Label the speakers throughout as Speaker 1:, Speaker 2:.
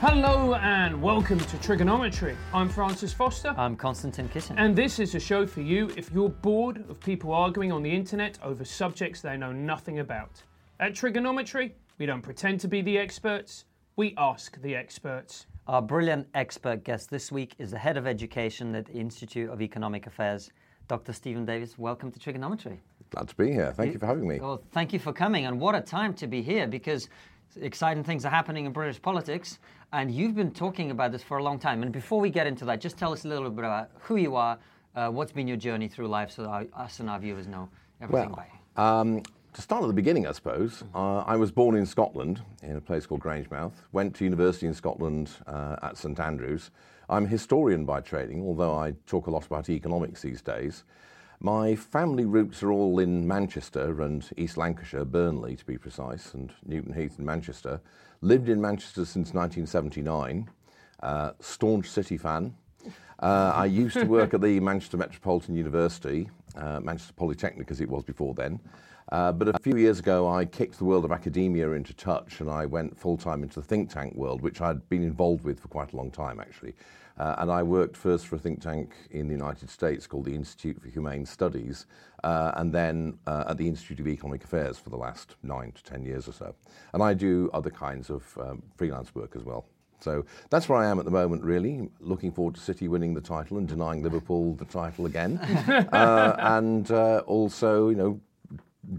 Speaker 1: Hello and welcome to TRIGGERnometry. I'm Francis Foster.
Speaker 2: I'm Konstantin Kisin.
Speaker 1: And this is a show for you if you're bored of people arguing on the internet over subjects they know nothing about. At TRIGGERnometry, we don't pretend to be the experts, we ask the experts.
Speaker 2: Our brilliant expert guest this week is the head of education at the Institute of Economic Affairs, Dr. Stephen Davies. Welcome to TRIGGERnometry.
Speaker 3: Glad to be here. Thank you for having me.
Speaker 2: Well, thank you for coming, and what a time to be here because exciting things are happening in British politics, and you've been talking about this for a long time. And before we get into that, just tell us a little bit about who you are, uh, what's been your journey through life, so our, us and our viewers know everything
Speaker 3: Well,
Speaker 2: about you.
Speaker 3: um, to start at the beginning, I suppose, uh, I was born in Scotland in a place called Grangemouth, went to university in Scotland uh, at St Andrews. I'm a historian by training, although I talk a lot about economics these days. My family roots are all in Manchester and East Lancashire, Burnley to be precise, and Newton Heath in Manchester. Lived in Manchester since 1979, uh, staunch City fan. Uh, I used to work at the Manchester Metropolitan University, uh, Manchester Polytechnic as it was before then. Uh, but a few years ago, I kicked the world of academia into touch and I went full time into the think tank world, which I'd been involved with for quite a long time actually. Uh, and I worked first for a think tank in the United States called the Institute for Humane Studies, uh, and then uh, at the Institute of Economic Affairs for the last nine to ten years or so. And I do other kinds of um, freelance work as well. So that's where I am at the moment, really. Looking forward to City winning the title and denying Liverpool the title again. uh, and uh, also, you know,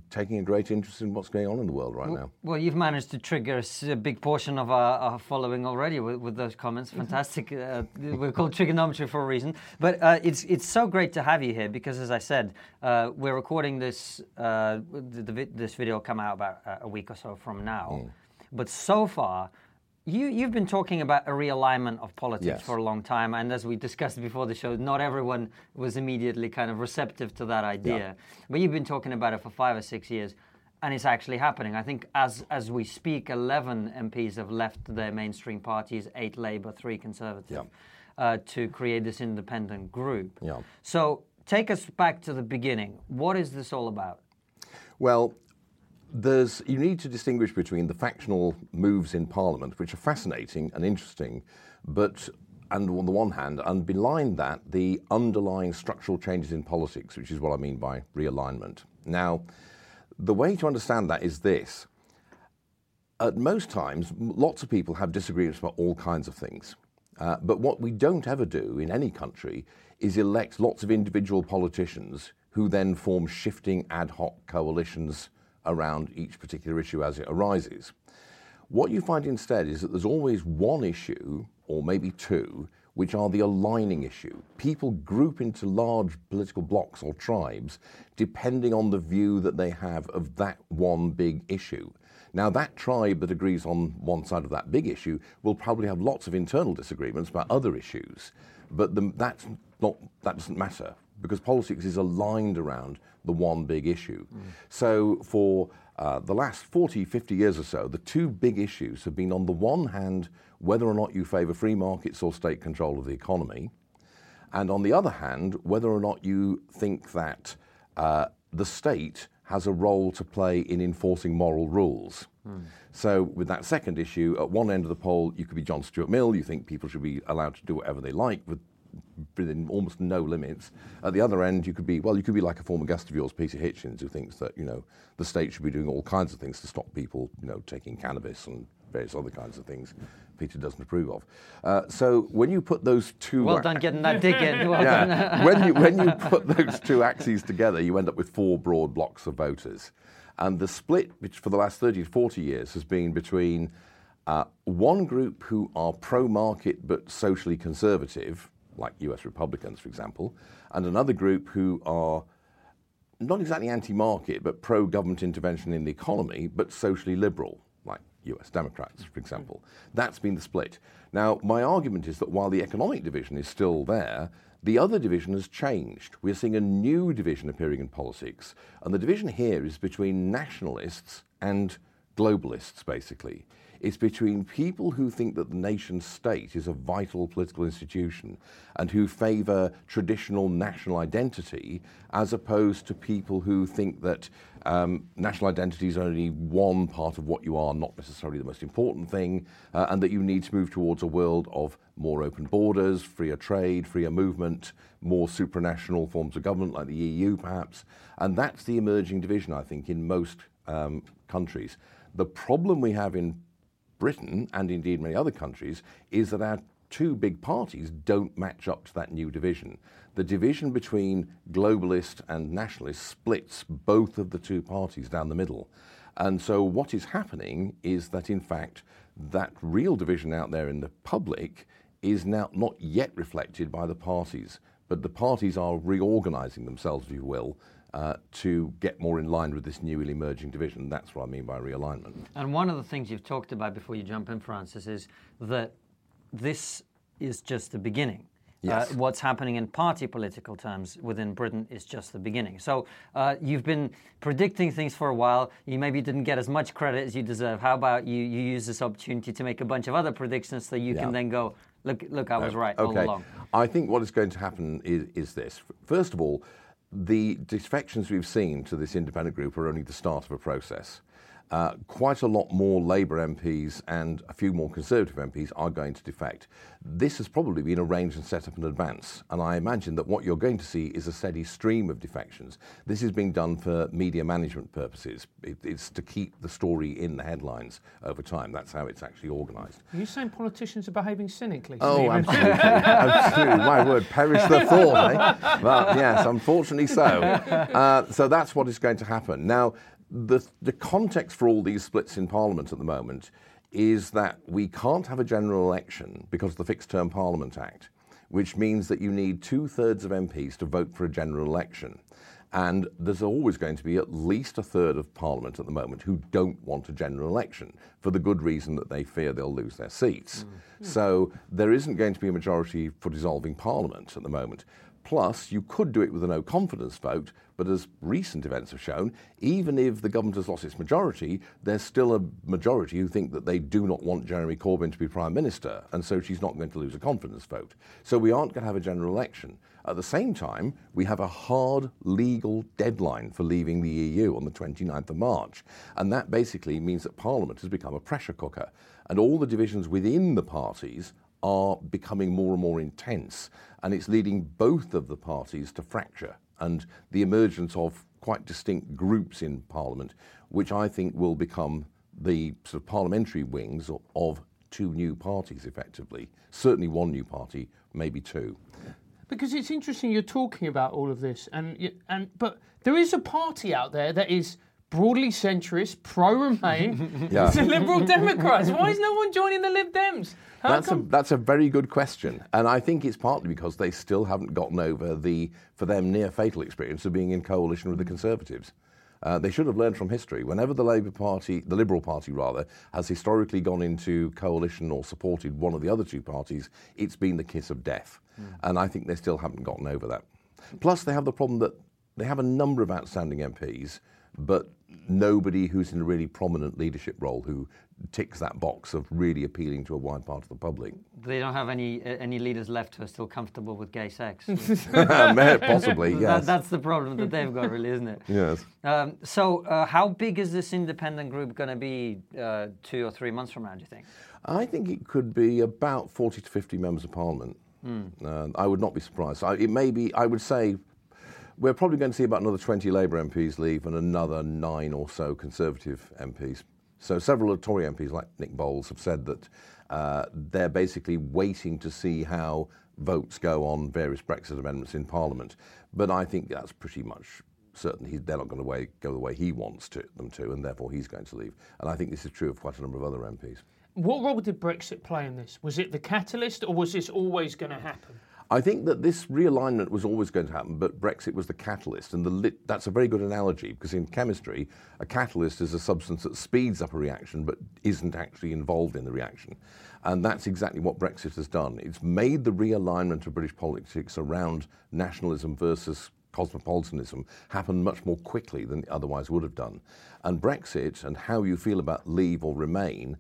Speaker 3: taking a great interest in what's going on in the world right now.
Speaker 2: Well, you've managed to trigger a big portion of our, our following already with, with those comments. Fantastic. Uh, we're called TRIGGERnometry for a reason. But uh, it's it's so great to have you here because, as I said, uh, we're recording this. Uh, the, the, this video will come out about a week or so from now. But so far. You, you've been talking about a realignment of politics
Speaker 3: Yes.
Speaker 2: for a long time, and as we discussed before the show, not everyone was immediately kind of receptive to that idea. But you've been talking about it for five or six years, and it's actually happening. I think as as we speak, 11 MPs have left their mainstream parties, eight Labour, three Conservative,
Speaker 3: Yeah.
Speaker 2: uh, to create this independent group.
Speaker 3: Yeah.
Speaker 2: So take us back to the beginning. What is this all about?
Speaker 3: Well, there's you need to distinguish between the factional moves in Parliament, which are fascinating and interesting, but and on the one hand, and behind that, the underlying structural changes in politics, which is what I mean by realignment. Now, the way to understand that is this. At most times, lots of people have disagreements about all kinds of things. Uh, but what we don't ever do in any country is elect lots of individual politicians who then form shifting ad hoc coalitions around each particular issue as it arises. What you find instead is that there's always one issue, or maybe two, which are the aligning issue. People group into large political blocks or tribes depending on the view that they have of that one big issue. Now, that tribe that agrees on one side of that big issue will probably have lots of internal disagreements about other issues, but the, that's not, that doesn't matter because politics is aligned around the one big issue. So, for uh, the last 40, 50 years or so, the two big issues have been on the one hand, whether or not you favour free markets or state control of the economy, and on the other hand, whether or not you think that uh, the state has a role to play in enforcing moral rules. So, with that second issue, at one end of the poll, you could be John Stuart Mill, you think people should be allowed to do whatever they like with within almost no limits. At the other end, you could be, well, you could be like a former guest of yours, Peter Hitchens, who thinks that, you know, the state should be doing all kinds of things to stop people, you know, taking cannabis and various other kinds of things Peter doesn't approve of. Uh, so when you put those two...
Speaker 2: Well done getting that dig in. Well done.
Speaker 3: yeah. when you when you put those two axes together, you end up with four broad blocks of voters, and the split, which for the last 30 to 40 years has been between uh, one group who are pro-market but socially conservative, like U.S. Republicans, for example, and another group who are not exactly anti-market but pro-government intervention in the economy, but socially liberal, like US Democrats, for example. That's been the split. Now, my argument is that while the economic division is still there, the other division has changed. We're seeing a new division appearing in politics, and the division here is between nationalists and globalists, basically. It's between people who think that the nation state is a vital political institution and who favour traditional national identity, as opposed to people who think that Um, national identity is only one part of what you are, not necessarily the most important thing, uh, and that you need to move towards a world of more open borders, freer trade, freer movement, more supranational forms of government like the EU perhaps. And that's the emerging division, I think, in most um, countries. The problem we have in Britain, and indeed many other countries, is that our two big parties don't match up to that new division. The division between globalist and nationalist splits both of the two parties down the middle. And so what is happening is that, in fact, that real division out there in the public is now not yet reflected by the parties. But the parties are reorganizing themselves, if you will, to get more in line with this newly emerging division. That's what I mean by realignment.
Speaker 2: And one of the things you've talked about before you jump in, Francis, is that this is just the beginning.
Speaker 3: Yes.
Speaker 2: Uh, what's happening in party political terms within Britain is just the beginning. So uh, you've been predicting things for a while. You maybe didn't get as much credit as you deserve. How about you, you use this opportunity to make a bunch of other predictions so you
Speaker 3: Yeah.
Speaker 2: can then go, look, look, I was right all
Speaker 3: okay.
Speaker 2: along.
Speaker 3: I think what is going to happen is, is this. First of all, the defections we've seen to this independent group are only the start of a process. Uh, quite a lot more Labour MPs and a few more Conservative MPs are going to defect. This has probably been arranged and set up in advance, and I imagine that what you're going to see is a steady stream of defections. This is being done for media management purposes. It, it's to keep the story in the headlines over time. That's how it's actually organised.
Speaker 1: Are you saying politicians are behaving cynically?
Speaker 3: Oh, absolutely. absolutely. My word, perish the thought, eh? Well, yes, unfortunately so. Uh, so that's what is going to happen. Now, the, the context for all these splits in Parliament at the moment is that we can't have a general election because of the Fixed Term Parliament Act, which means that you need two thirds of MPs to vote for a general election. And there's always going to be at least a third of Parliament at the moment who don't want a general election for the good reason that they fear they'll lose their seats. Mm. So there isn't going to be a majority for dissolving Parliament at the moment. Plus, you could do it with a no confidence vote, but as recent events have shown, even if the government has lost its majority, there's still a majority who think that they do not want Jeremy Corbyn to be Prime Minister, and so she's not going to lose a confidence vote. So we aren't going to have a general election. At the same time, we have a hard legal deadline for leaving the EU on the 29th of March, and that basically means that Parliament has become a pressure cooker, and all the divisions within the parties are becoming more and more intense, and it's leading both of the parties to fracture and the emergence of quite distinct groups in Parliament, which I think will become the sort of parliamentary wings of, of two new parties, effectively. Certainly one new party, maybe two.
Speaker 1: Because it's interesting you're talking about all of this, and and but there is a party out there that is broadly centrist, pro-Remain.
Speaker 3: Yeah.
Speaker 1: It's the Liberal Democrats. Why is no one joining the Lib Dems? How
Speaker 3: That's a, that's a very good question. And I think it's partly because they still haven't gotten over the, for them, near fatal experience of being in coalition with the Conservatives. Uh, they should have learned from history. Whenever the Labour Party, the Liberal Party rather, has historically gone into coalition or supported one of the other two parties, it's been the kiss of death. And I think they still haven't gotten over that. Plus, they have the problem that they have a number of outstanding MPs, but nobody who's in a really prominent leadership role who ticks that box of really appealing to a wide part of the public.
Speaker 2: They don't have any uh, any leaders left who are still comfortable with gay sex.
Speaker 3: Possibly,
Speaker 2: That-
Speaker 3: yes.
Speaker 2: that's the problem that they've got, really, isn't it?
Speaker 3: Yes.
Speaker 2: Um, so, uh, how big is this independent group going to be uh, two or three months from now? Do you think?
Speaker 3: I think it could be about 40 to 50 members of parliament. Uh, I would not be surprised. I, it may be, I would say, we're probably going to see about another 20 Labour MPs leave and another nine or so Conservative MPs. So several Tory MPs, like Nick Boles, have said that uh, they're basically waiting to see how votes go on various Brexit amendments in Parliament. But I think that's pretty much certain. He's, they're not going to way, go the way he wants to, them to, and therefore he's going to leave. And I think this is true of quite a number of other MPs.
Speaker 1: What role did Brexit play in this? Was it the catalyst, or was this always going to happen?
Speaker 3: I think that this realignment was always going to happen, but Brexit was the catalyst. And the lit, that's a very good analogy because in chemistry, a catalyst is a substance that speeds up a reaction but isn't actually involved in the reaction. And that's exactly what Brexit has done. It's made the realignment of British politics around nationalism versus cosmopolitanism happen much more quickly than it otherwise would have done. And Brexit and how you feel about leave or remain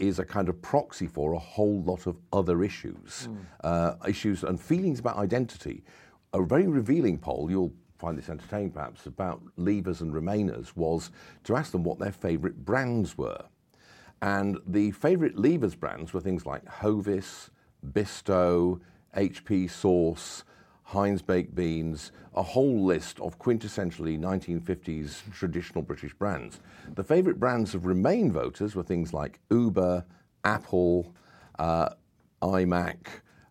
Speaker 3: is a kind of proxy for a whole lot of other issues, uh, issues and feelings about identity. A very revealing poll, you'll find this entertaining perhaps, about Leavers and Remainers was to ask them what their favourite brands were. And the favourite Leavers brands were things like Hovis, Bisto, HP Sauce, Heinz baked beans, a whole list of quintessentially 1950s traditional British brands. The favourite brands of Remain voters were things like Uber, Apple, uh, iMac,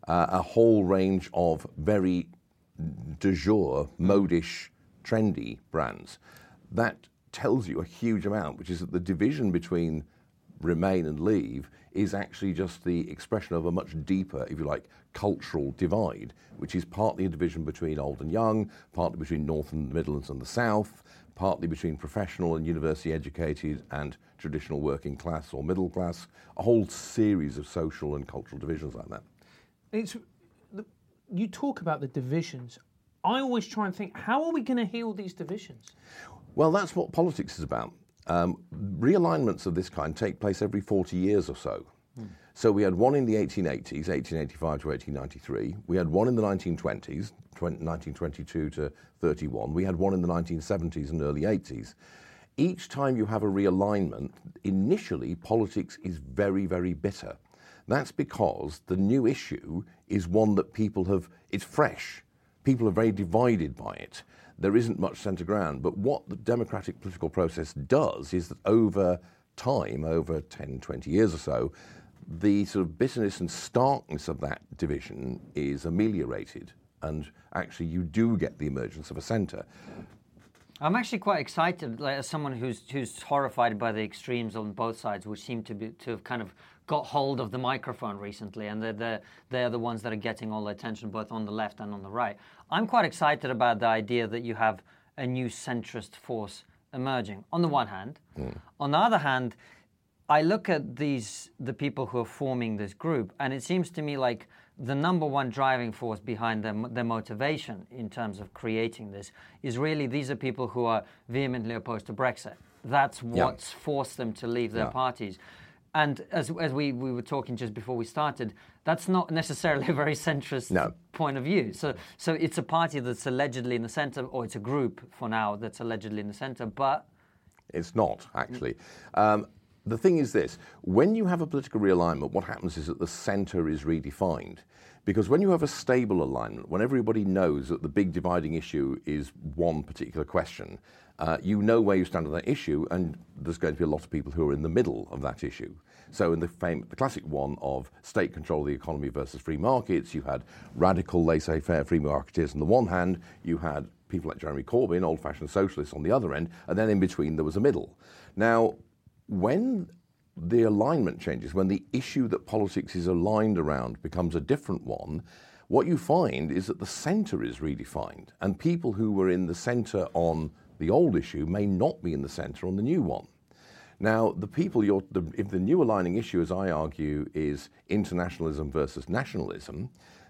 Speaker 3: uh, a whole range of very de jour, modish, trendy brands. That tells you a huge amount, which is that the division between Remain and Leave is actually just the expression of a much deeper, if you like, cultural divide, which is partly a division between old and young, partly between North and the Midlands and the South, partly between professional and university educated and traditional working class or middle class, a whole series of social and cultural divisions like that.
Speaker 1: It's you talk about the divisions. I always try and think, how are we going to heal these divisions?
Speaker 3: Well, that's what politics is about. Um, realignments of this kind take place every 40 years or so. Hmm. So we had one in the 1880s, 1885 to 1893. We had one in the 1920s, 1922 to 31. We had one in the 1970s and early 80s. Each time you have a realignment, initially politics is very, very bitter. That's because the new issue is one that people have, it's fresh. People are very divided by it. There isn't much centre ground. But what the democratic political process does is that over time, over 10, 20 years or so, the sort of bitterness and starkness of that division is ameliorated. And actually, you do get the emergence of a centre.
Speaker 2: I'm actually quite excited, like, as someone who's who's horrified by the extremes on both sides, which seem to be to have kind of got hold of the microphone recently, and they're, they're, they're the ones that are getting all the attention, both on the left and on the right. I'm quite excited about the idea that you have a new centrist force emerging. On the one hand, mm. on the other hand, I look at these the people who are forming this group, and it seems to me like the number one driving force behind their, their motivation in terms of creating this is really these are people who are vehemently opposed to Brexit. That's what's yeah. forced them to leave their yeah. parties. And as, as we, we were talking just before we started, that's not necessarily a very centrist no. point of view. So, so it's a party that's allegedly in the center, or it's a group for now that's allegedly in the center, but.
Speaker 3: It's not, actually. Um, the thing is this when you have a political realignment, what happens is that the center is redefined. Because when you have a stable alignment, when everybody knows that the big dividing issue is one particular question, uh, you know where you stand on that issue, and there's going to be a lot of people who are in the middle of that issue. So, in the, the classic one of state control of the economy versus free markets, you had radical laissez faire free marketeers on the one hand, you had people like Jeremy Corbyn, old fashioned socialists on the other end, and then in between there was a middle. Now, when the alignment changes, when the issue that politics is aligned around becomes a different one, what you find is that the centre is redefined, and people who were in the centre on the old issue may not be in the centre on the new one. Now, the people, the, if the new aligning issue, as I argue, is internationalism versus nationalism,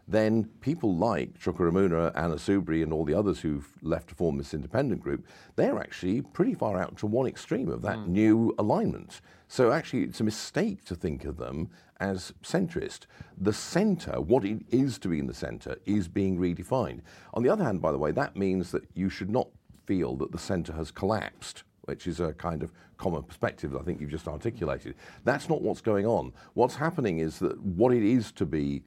Speaker 3: then people like Chuka Umunna, Anna Soubry, and all the others who've left to form this independent group, they're actually pretty far out to one extreme of that mm. new alignment. So actually, it's a mistake to think of them as centrist. The centre, what it is to be in the centre, is being redefined. On the other hand, by the way, that means that you should not feel that the centre has collapsed which is a kind of common perspective that I think you've just articulated. That's not what's going on. What's happening is that what it is to be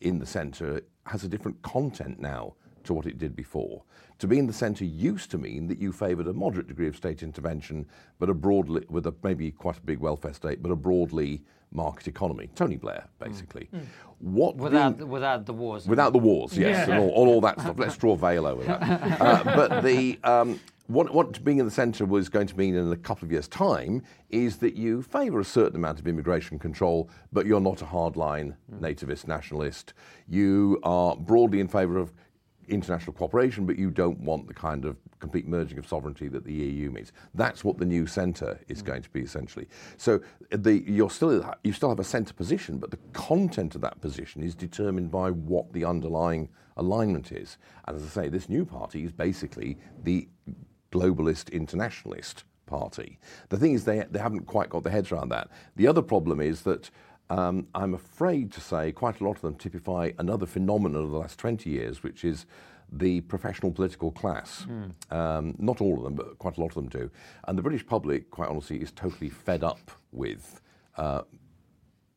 Speaker 3: in the centre has a different content now to what it did before. To be in the centre used to mean that you favoured a moderate degree of state intervention, but a broadly, with a, maybe quite a big welfare state, but a broadly market economy. Tony Blair, basically. Mm.
Speaker 2: What without the, without the wars.
Speaker 3: Without the wars, yes, yeah. and all, all, all, that stuff. Let's draw a veil over that. uh, but the um, what, what being in the centre was going to mean in a couple of years' time is that you favour a certain amount of immigration control, but you're not a hardline mm. nativist nationalist. You are broadly in favour of international cooperation, but you don't want the kind of complete merging of sovereignty that the EU means. That's what the new centre is mm. going to be essentially. So the, you're still, you still have a centre position, but the content of that position is determined by what the underlying alignment is. And as I say, this new party is basically the globalist internationalist party. The thing is, they, they haven't quite got their heads around that. The other problem is that um, I'm afraid to say quite a lot of them typify another phenomenon of the last 20 years, which is the professional political class. Um, not all of them, but quite a lot of them do. And the British public, quite honestly, is totally fed up with uh,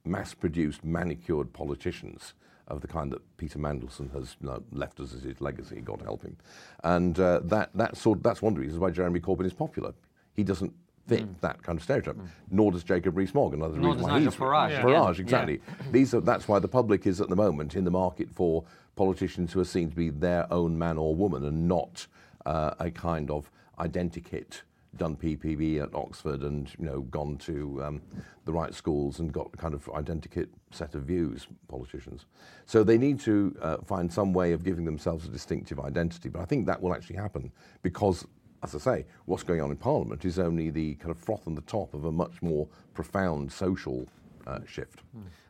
Speaker 3: mass produced, manicured politicians of the kind that Peter Mandelson has you know, left us as his legacy, God help him. And uh, that, that sort, that's one of the reasons why Jeremy Corbyn is popular. He doesn't fit that kind of stereotype, nor does Jacob Rees-Mogg, another
Speaker 2: Nor
Speaker 3: reason why he's
Speaker 2: Farage, Yeah.
Speaker 3: Farage,
Speaker 2: Yeah.
Speaker 3: exactly. These are, that's why the public is at the moment in the market for politicians who are seen to be their own man or woman and not uh, a kind of identikit done PPE at Oxford and you know gone to um, the right schools and got a kind of identical set of views politicians. So they need to uh, find some way of giving themselves a distinctive identity. But I think that will actually happen because, as I say, what's going on in Parliament is only the kind of froth on the top of a much more profound social uh, shift.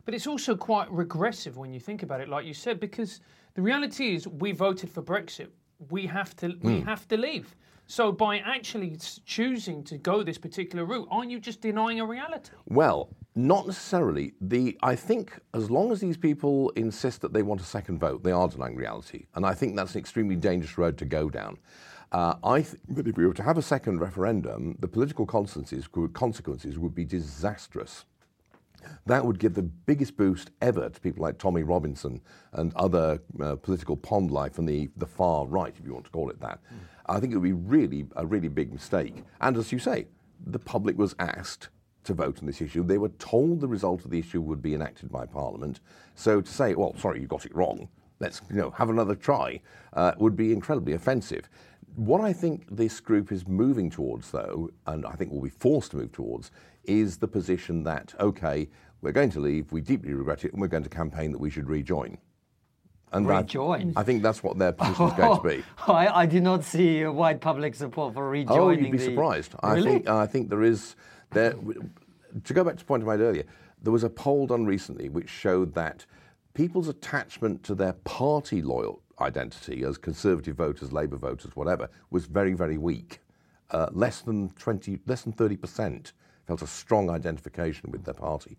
Speaker 1: But it's also quite regressive when you think about it, like you said, because the reality is we voted for Brexit. We have to we have to leave. So by actually choosing to go this particular route, aren't you just denying a reality?
Speaker 3: Well, not necessarily. The I think as long as these people insist that they want a second vote, they are denying reality, and I think that's an extremely dangerous road to go down. Uh, I think that if we were to have a second referendum, the political consequences could, consequences would be disastrous. That would give the biggest boost ever to people like Tommy Robinson and other uh, political pond life on the, the far right, if you want to call it that. I think it would be really a really big mistake. And as you say, the public was asked to vote on this issue. They were told the result of the issue would be enacted by Parliament. So to say, well, sorry, you got it wrong, let's you know, have another try, uh, would be incredibly offensive. What I think this group is moving towards, though, and I think will be forced to move towards, is the position that, okay, we're going to leave, we deeply regret it, and we're going to campaign that we should rejoin. And
Speaker 2: Rejoin?
Speaker 3: I think that's what their position is going to be.
Speaker 2: I, I did not see a wide public support for rejoining.
Speaker 3: Oh, you'd be
Speaker 2: the-
Speaker 3: surprised. I
Speaker 2: Really?
Speaker 3: think I think there is there. To go back to the point I made earlier, there was a poll done recently which showed that people's attachment to their party loyal identity as Conservative voters, Labour voters, whatever, was very very weak. Uh, less than twenty, less than thirty percent felt a strong identification with their party.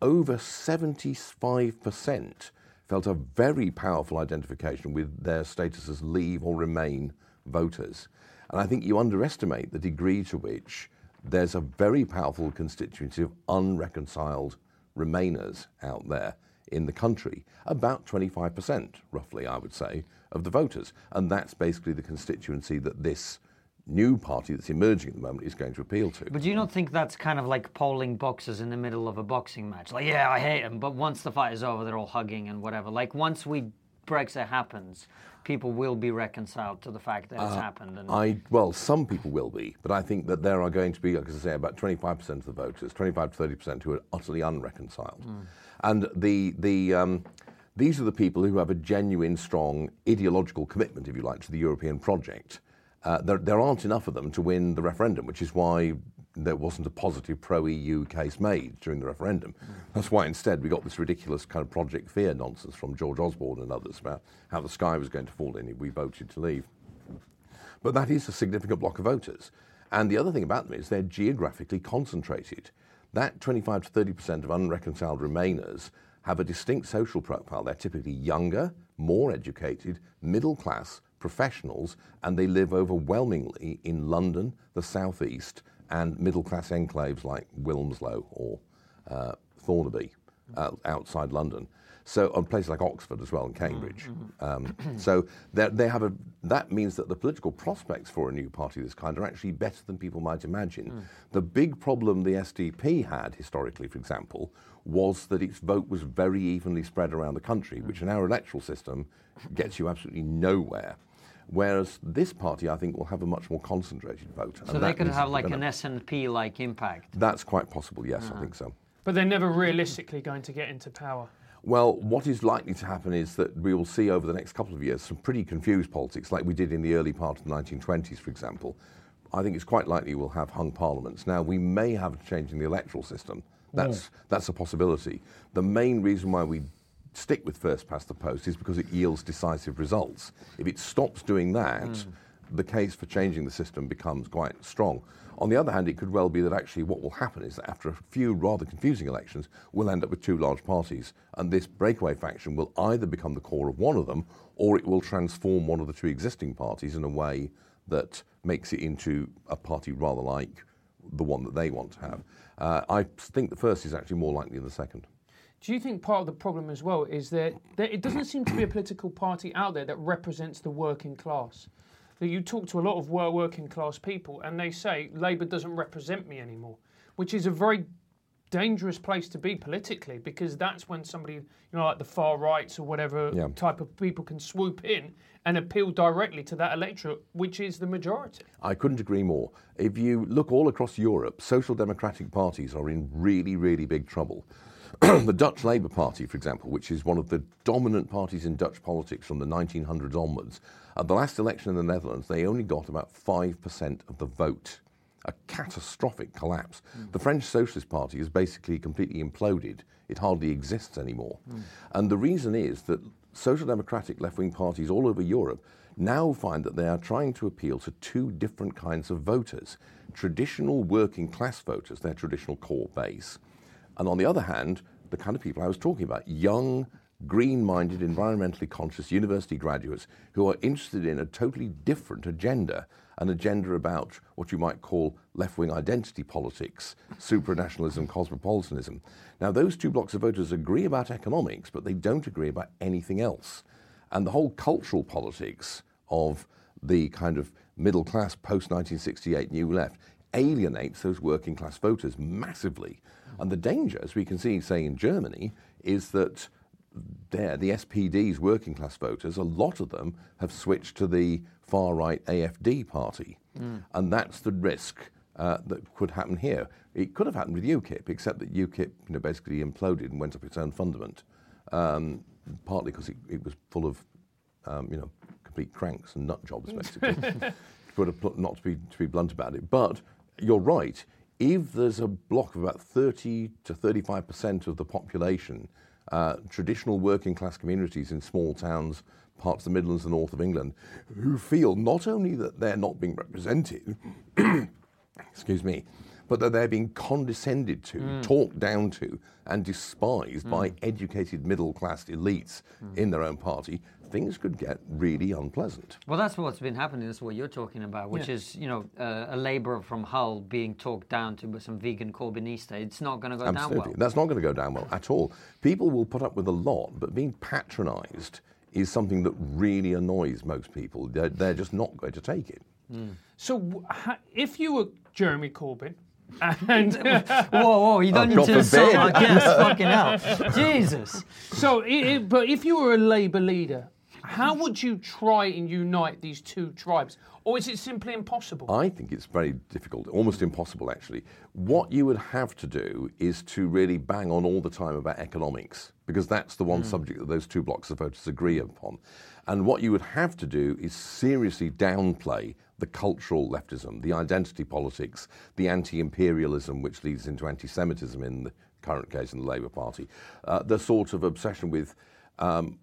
Speaker 3: Over seventy-five percent felt a very powerful identification with their status as Leave or Remain voters. And I think you underestimate the degree to which there's a very powerful constituency of unreconciled Remainers out there in the country. About 25%, roughly, I would say, of the voters. And that's basically the constituency that this new party that's emerging at the moment is going to appeal to.
Speaker 2: But do you not think that's kind of like polling boxers in the middle of a boxing match? Like, yeah, I hate them, but once the fight is over, they're all hugging and whatever. Like, once we Brexit happens, people will be reconciled to the fact that it's happened. And
Speaker 3: I well, some people will be, but I think that there are going to be, like I say, about 25% of the voters, 25 to 30% who are utterly unreconciled, and the the um, these are the people who have a genuine, strong ideological commitment, if you like, to the European project. Uh, there, there aren't enough of them to win the referendum, which is why there wasn't a positive pro-EU case made during the referendum. That's why instead we got this ridiculous kind of Project Fear nonsense from George Osborne and others about how the sky was going to fall in if we voted to leave. But that is a significant block of voters. And the other thing about them is they're geographically concentrated. That 25 to 30% of unreconciled Remainers have a distinct social profile. They're typically younger, more educated, middle class, professionals, and they live overwhelmingly in London, the southeast, and middle class enclaves like Wilmslow or uh, Thornaby uh, outside London. So, on places like Oxford as well and Cambridge. Um, so they they have a, that means that the political prospects for a new party of this kind are actually better than people might imagine. The big problem the SDP had historically, for example, was that its vote was very evenly spread around the country, which in our electoral system gets you absolutely nowhere. Whereas this party, I think, will have a much more concentrated vote.
Speaker 2: so they could have like an SNP-like impact.
Speaker 3: That's quite possible, yes, I think ah. so.
Speaker 1: But they're never realistically going to get into power.
Speaker 3: Well, what is likely to happen is that we will see over the next couple of years some pretty confused politics, like we did in the early part of the 1920s, for example. I think it's quite likely we'll have hung parliaments. Now, we may have a change in the electoral system. Hmm. That's, that's a possibility. The main reason why we stick with first past the post is because it yields decisive results. If it stops doing that, the case for changing the system becomes quite strong. On the other hand, it could well be that actually what will happen is that after a few rather confusing elections, we'll end up with two large parties, and this breakaway faction will either become the core of one of them, or it will transform one of the two existing parties in a way that makes it into a party rather like the one that they want to have. Uh, I think the first is actually more likely than the second.
Speaker 1: Do you think part of the problem as well is that, that it doesn't seem to be a political party out there that represents the working class? That you talk to a lot of working class people and they say Labour doesn't represent me anymore, which is a very dangerous place to be politically because that's when somebody, you know, like the far rights or whatever
Speaker 3: Yeah.
Speaker 1: type of people can swoop in and appeal directly to that electorate, which is the majority.
Speaker 3: I couldn't agree more. If you look all across Europe, social democratic parties are in really, really big trouble. the Dutch Labour Party, for example, which is one of the dominant parties in Dutch politics from the 1900s onwards, at the last election in the Netherlands, they only got about 5% of the vote. A catastrophic collapse. The French Socialist Party is basically completely imploded. It hardly exists anymore. Hmm. And the reason is that social democratic left wing parties all over Europe now find that they are trying to appeal to two different kinds of voters traditional working class voters, their traditional core base, and on the other hand, the kind of people I was talking about young, green minded, environmentally conscious university graduates who are interested in a totally different agenda an agenda about what you might call left wing identity politics, supranationalism, cosmopolitanism. Now, those two blocks of voters agree about economics, but they don't agree about anything else. And the whole cultural politics of the kind of middle class post 1968 new left alienates those working class voters massively. And the danger, as we can see, say, in Germany, is that there, the SPD's working class voters, a lot of them have switched to the far right AFD party. And that's the risk uh, that could happen here. It could have happened with UKIP, except that UKIP you know, basically imploded and went up its own fundament, um, partly because it, it was full of um, you know, complete cranks and nut jobs, basically. but not to be, to be blunt about it. But you're right. If there's a block of about 30 to 35% of the population, uh, traditional working class communities in small towns, parts of the Midlands and north of England, who feel not only that they're not being represented, excuse me, but that they're being condescended to, hmm. talked down to, and despised hmm. by educated middle class elites hmm. in their own party, things could get really unpleasant.
Speaker 2: Well, that's what's been happening. That's what you're talking about, which
Speaker 1: Yeah.
Speaker 2: is, you know, uh, a labourer from Hull being talked down to by some vegan Corbynista. It's not going to go down
Speaker 3: Absolutely.
Speaker 2: well.
Speaker 3: That's not going to go down well at all. People will put up with a lot, but being patronised is something that really annoys most people. They're, they're just not going to take it.
Speaker 1: So, if you were Jeremy Corbyn, and
Speaker 2: whoa, whoa, you don't
Speaker 3: Oh,
Speaker 2: need
Speaker 3: God
Speaker 2: to insult
Speaker 3: forbid.
Speaker 2: our guest. Fucking hell. Jesus.
Speaker 1: so, i i but if you were a Labour leader, how would you try and unite these two tribes, or is it simply impossible?
Speaker 3: I think it's very difficult, almost impossible actually. What you would have to do is to really bang on all the time about economics, because that's the one subject that those two blocks of voters agree upon. And what you would have to do is seriously downplay the cultural leftism, the identity politics, the anti imperialism, which leads into anti Semitism in the current case in the Labour Party, uh, the sort of obsession with. Um,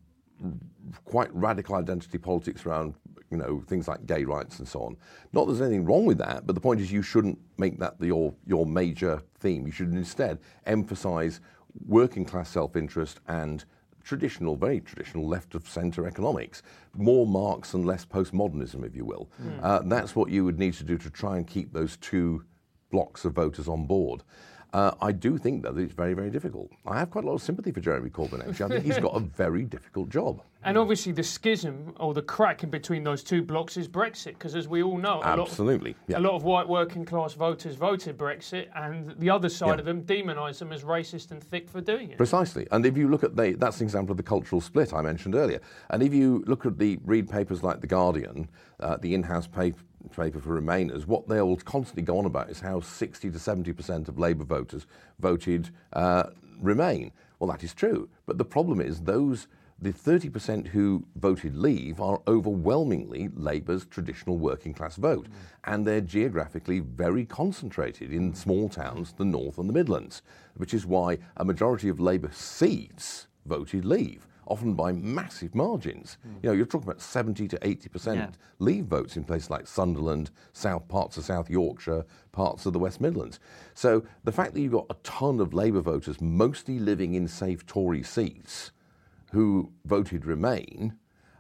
Speaker 3: quite radical identity politics around you know things like gay rights and so on. Not that there's anything wrong with that, but the point is you shouldn't make that the, your your major theme. You should instead emphasise working class self-interest and traditional, very traditional left of centre economics, more Marx and less postmodernism, if you will. Uh, that's what you would need to do to try and keep those two blocks of voters on board. Uh, I do think though that it's very, very difficult. I have quite a lot of sympathy for Jeremy Corbyn. Actually, I think he's got a very difficult job.
Speaker 1: and obviously, the schism or the crack in between those two blocks is Brexit, because as we all know, a lot,
Speaker 3: Absolutely, yeah.
Speaker 1: a lot of white working class voters voted Brexit, and the other side
Speaker 3: Yeah.
Speaker 1: of them demonised them as racist and thick for doing it.
Speaker 3: Precisely. And if you look at the, that's an example of the cultural split I mentioned earlier. And if you look at the read papers like The Guardian, uh, the in-house paper, paper for Remainers, what they will constantly go on about is how 60 to 70% of Labour voters voted uh, Remain. Well, that is true. But the problem is those, the 30% who voted Leave are overwhelmingly Labour's traditional working class vote. And they're geographically very concentrated in small towns, the North and the Midlands, which is why a majority of Labour seats voted Leave. Often by massive margins. You know, you're talking about 70 to 80%
Speaker 2: Yeah.
Speaker 3: leave votes in places like Sunderland, South parts of South Yorkshire, parts of the West Midlands. So the fact that you've got a ton of Labour voters, mostly living in safe Tory seats, who voted Remain,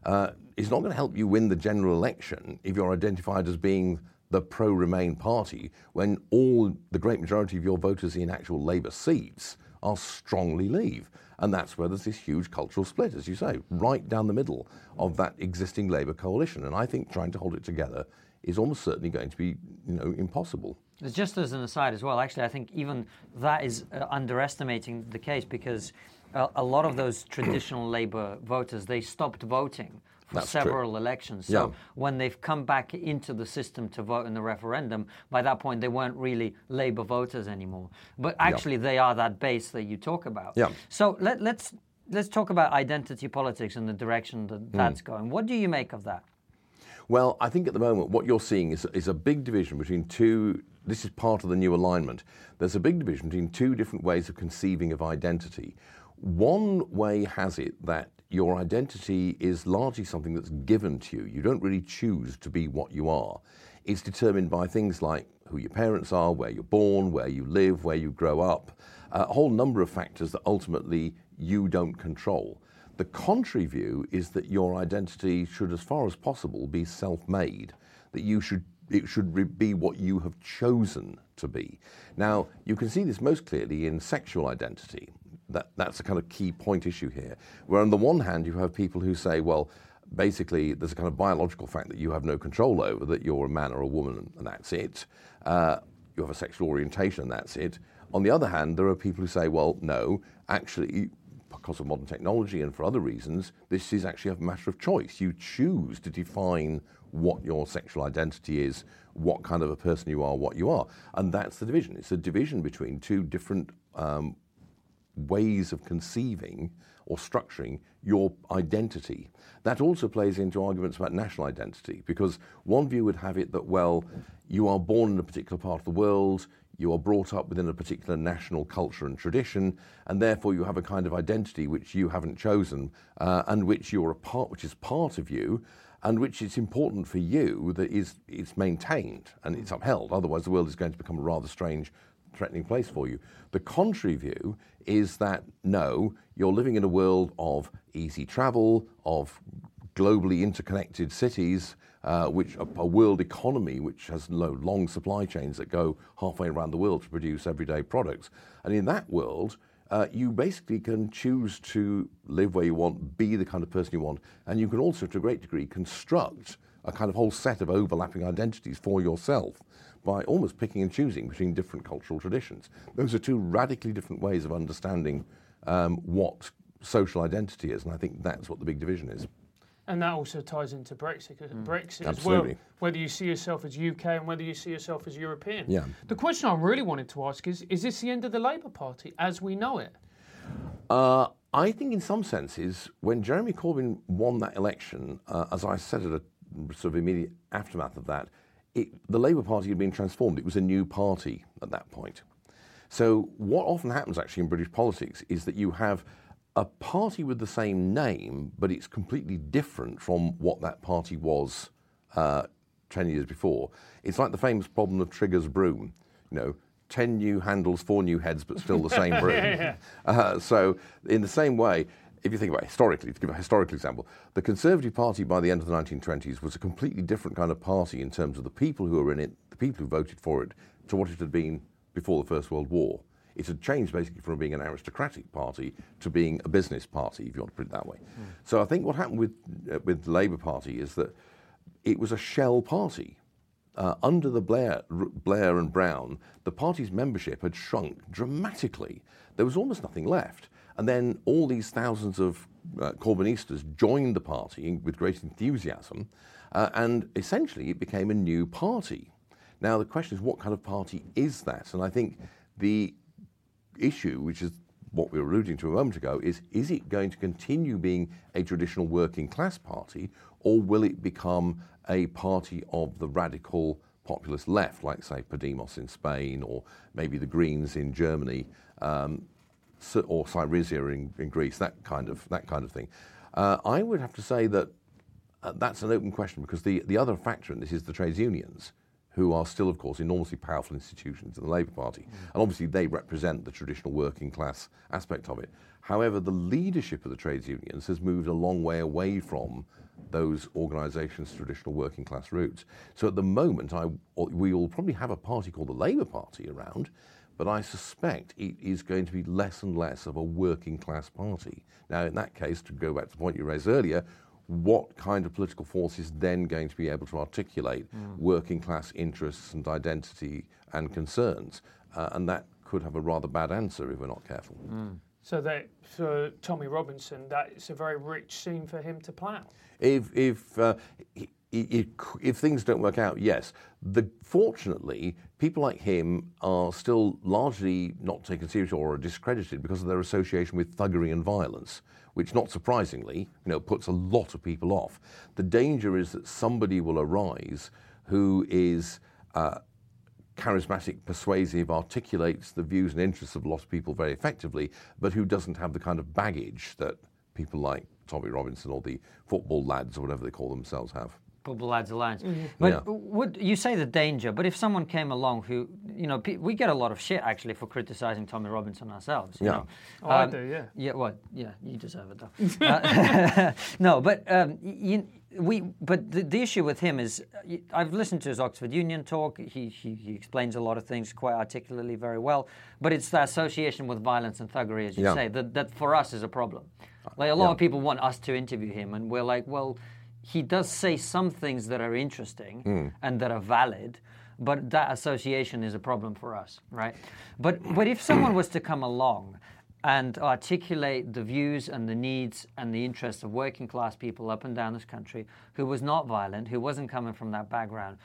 Speaker 3: uh, is not going to help you win the general election if you're identified as being the pro Remain party when all the great majority of your voters in actual Labour seats are strongly Leave. And that's where there's this huge cultural split, as you say, right down the middle of that existing Labour coalition. And I think trying to hold it together is almost certainly going to be, you know, impossible.
Speaker 2: Just as an aside as well, actually, I think even that is uh, underestimating the case because a, a lot of those traditional Labour voters they stopped voting for
Speaker 3: That's true.
Speaker 2: several elections. So
Speaker 3: Yeah.
Speaker 2: when they've come back into the system to vote in the referendum, by that point they weren't really Labour voters anymore. But actually, they are that base that you talk about.
Speaker 3: Yeah.
Speaker 2: So let, let's let's talk about identity politics and the direction
Speaker 3: Hmm.
Speaker 2: that that's going. What do you make of that?
Speaker 3: Well, I think at the moment what you're seeing is, is a big division between two. This is part of the new alignment. There's a big division between two different ways of conceiving of identity. One way has it that your identity is largely something that's given to you. You don't really choose to be what you are. It's determined by things like who your parents are, where you're born, where you live, where you grow up, a whole number of factors that ultimately you don't control. The contrary view is that your identity should, as far as possible, be self made, that you should, it should be what you have chosen to be. Now, you can see this most clearly in sexual identity. That, that's a kind of key point issue here. Where, on the one hand, you have people who say, well, basically, there's a kind of biological fact that you have no control over, that you're a man or a woman, and that's it. Uh, you have a sexual orientation, and that's it. On the other hand, there are people who say, well, no, actually, because of modern technology and for other reasons, this is actually a matter of choice. You choose to define what your sexual identity is, what kind of a person you are, what you are. And that's the division. It's a division between two different um, ways of conceiving or structuring your identity. That also plays into arguments about national identity, because one view would have it that, well, you are born in a particular part of the world, you are brought up within a particular national culture and tradition, and therefore you have a kind of identity which you haven't chosen, uh, and which you're a part, which is part of you, and which it's important for you that is it's maintained and it's upheld. Otherwise, the world is going to become a rather strange threatening place for you. The contrary view is that no, you're living in a world of easy travel, of globally interconnected cities, uh, which a, a world economy which has lo- long supply chains that go halfway around the world to produce everyday products. And in that world, uh, you basically can choose to live where you want, be the kind of person you want, and you can also, to a great degree, construct a kind of whole set of overlapping identities for yourself by almost picking and choosing between different cultural traditions. Those are two radically different ways of understanding um, what social identity is, and I think that's what the big division is.
Speaker 1: And that also ties into Brexit,
Speaker 2: Mm.
Speaker 1: Brexit as well. Whether you see yourself as UK and whether you see yourself as European.
Speaker 3: Yeah.
Speaker 1: The question I really wanted to ask is: Is this the end of the Labour Party as we know it?
Speaker 3: Uh, I think, in some senses, when Jeremy Corbyn won that election, uh, as I said at a sort of immediate aftermath of that, it, the Labour Party had been transformed. It was a new party at that point. So, what often happens actually in British politics is that you have a party with the same name, but it's completely different from what that party was uh, 10 years before. It's like the famous problem of Trigger's broom. You know, 10 new handles, four new heads, but still the same broom. Uh, so, in the same way, if you think about it historically, to give a historical example, the Conservative Party by the end of the 1920s was a completely different kind of party in terms of the people who were in it, the people who voted for it, to what it had been before the First World War. It had changed basically from being an aristocratic party to being a business party, if you want to put it that way. So I think what happened with, uh, with the Labour Party is that it was a shell party. Uh, under the Blair, R- Blair and Brown, the party's membership had shrunk dramatically. There was almost nothing left. And then all these thousands of uh, Corbynistas joined the party with great enthusiasm, uh, and essentially it became a new party. Now, the question is, what kind of party is that? And I think the issue, which is what we were alluding to a moment ago, is is it going to continue being a traditional working class party, or will it become a party of the radical populist left, like, say, Podemos in Spain, or maybe the Greens in Germany? Um, or Syriza in, in Greece, that kind of that kind of thing. Uh, I would have to say that uh, that's an open question because the, the other factor in this is the trades unions, who are still, of course, enormously powerful institutions in the Labour Party. And obviously, they represent the traditional working class aspect of it. However, the leadership of the trades unions has moved a long way away from those organisations' traditional working class roots. So at the moment, I, we will probably have a party called the Labour Party around, but I suspect it is going to be less and less of a working class party. Now, in that case, to go back to the point you raised earlier, what kind of political force is then going to be able to articulate working class interests and identity and concerns? Uh, and that could have a rather bad answer if we're not careful.
Speaker 1: So that for Tommy Robinson, that it's a very rich scene for him to plough.
Speaker 3: If if uh, i- i- if, if things don't work out, yes. The, fortunately, people like him are still largely not taken seriously or are discredited because of their association with thuggery and violence, which, not surprisingly, you know, puts a lot of people off. The danger is that somebody will arise who is uh, charismatic, persuasive, articulates the views and interests of a lot of people very effectively, but who doesn't have the kind of baggage that people like Tommy Robinson or the football lads or whatever they call themselves have.
Speaker 2: Football Lads Alliance. But
Speaker 3: Yeah.
Speaker 2: would you say the danger? But if someone came along who, you know, pe- we get a lot of shit actually for criticizing Tommy Robinson ourselves. You
Speaker 3: Yeah.
Speaker 2: know?
Speaker 1: Oh, I do, yeah.
Speaker 2: Yeah, well, yeah, you deserve it though. Uh, no, but um, you, we, but the, the issue with him is, uh, y- I've listened to his Oxford Union talk. He, he he explains a lot of things quite articulately, very well. But it's the association with violence and thuggery, as you
Speaker 3: Yeah.
Speaker 2: say, that that for us is a problem. Like a lot
Speaker 3: Yeah.
Speaker 2: of people want us to interview him, and we're like, well, he does say some things that are interesting
Speaker 3: Hmm.
Speaker 2: and that are valid. But that association is a problem for us, right? But but if someone was to come along and articulate the views and the needs and the interests of working class people up and down this country who was not violent, who wasn't coming from that background,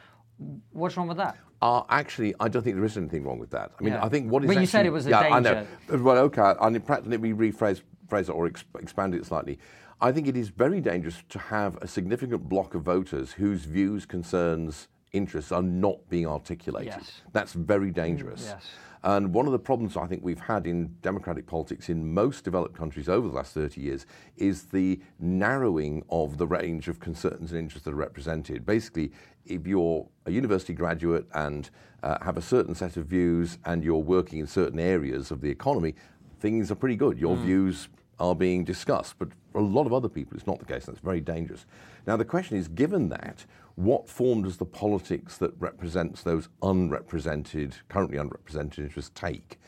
Speaker 2: what's wrong with that?
Speaker 3: Uh, actually, I don't think there is anything wrong with that. I mean,
Speaker 2: Yeah.
Speaker 3: I think what is
Speaker 2: But you said it was a
Speaker 3: yeah, I know. Well, okay, and in practice, let me rephrase phrase it or exp- expand it slightly. I think it is very dangerous to have a significant block of voters whose views, concerns, interests are not being articulated.
Speaker 2: Yes.
Speaker 3: That's very dangerous.
Speaker 2: yes.
Speaker 3: And one of the problems I think we've had in democratic politics in most developed countries over the last 30 years is the narrowing of the range of concerns and interests that are represented. Basically, if you're a university graduate and uh, have a certain set of views and you're working in certain areas of the economy, things are pretty good. Your views are being discussed. But for a lot of other people, it's not the case. That's very dangerous. Now, the question is given that, what form does the politics that represents those unrepresented, currently unrepresented interests take?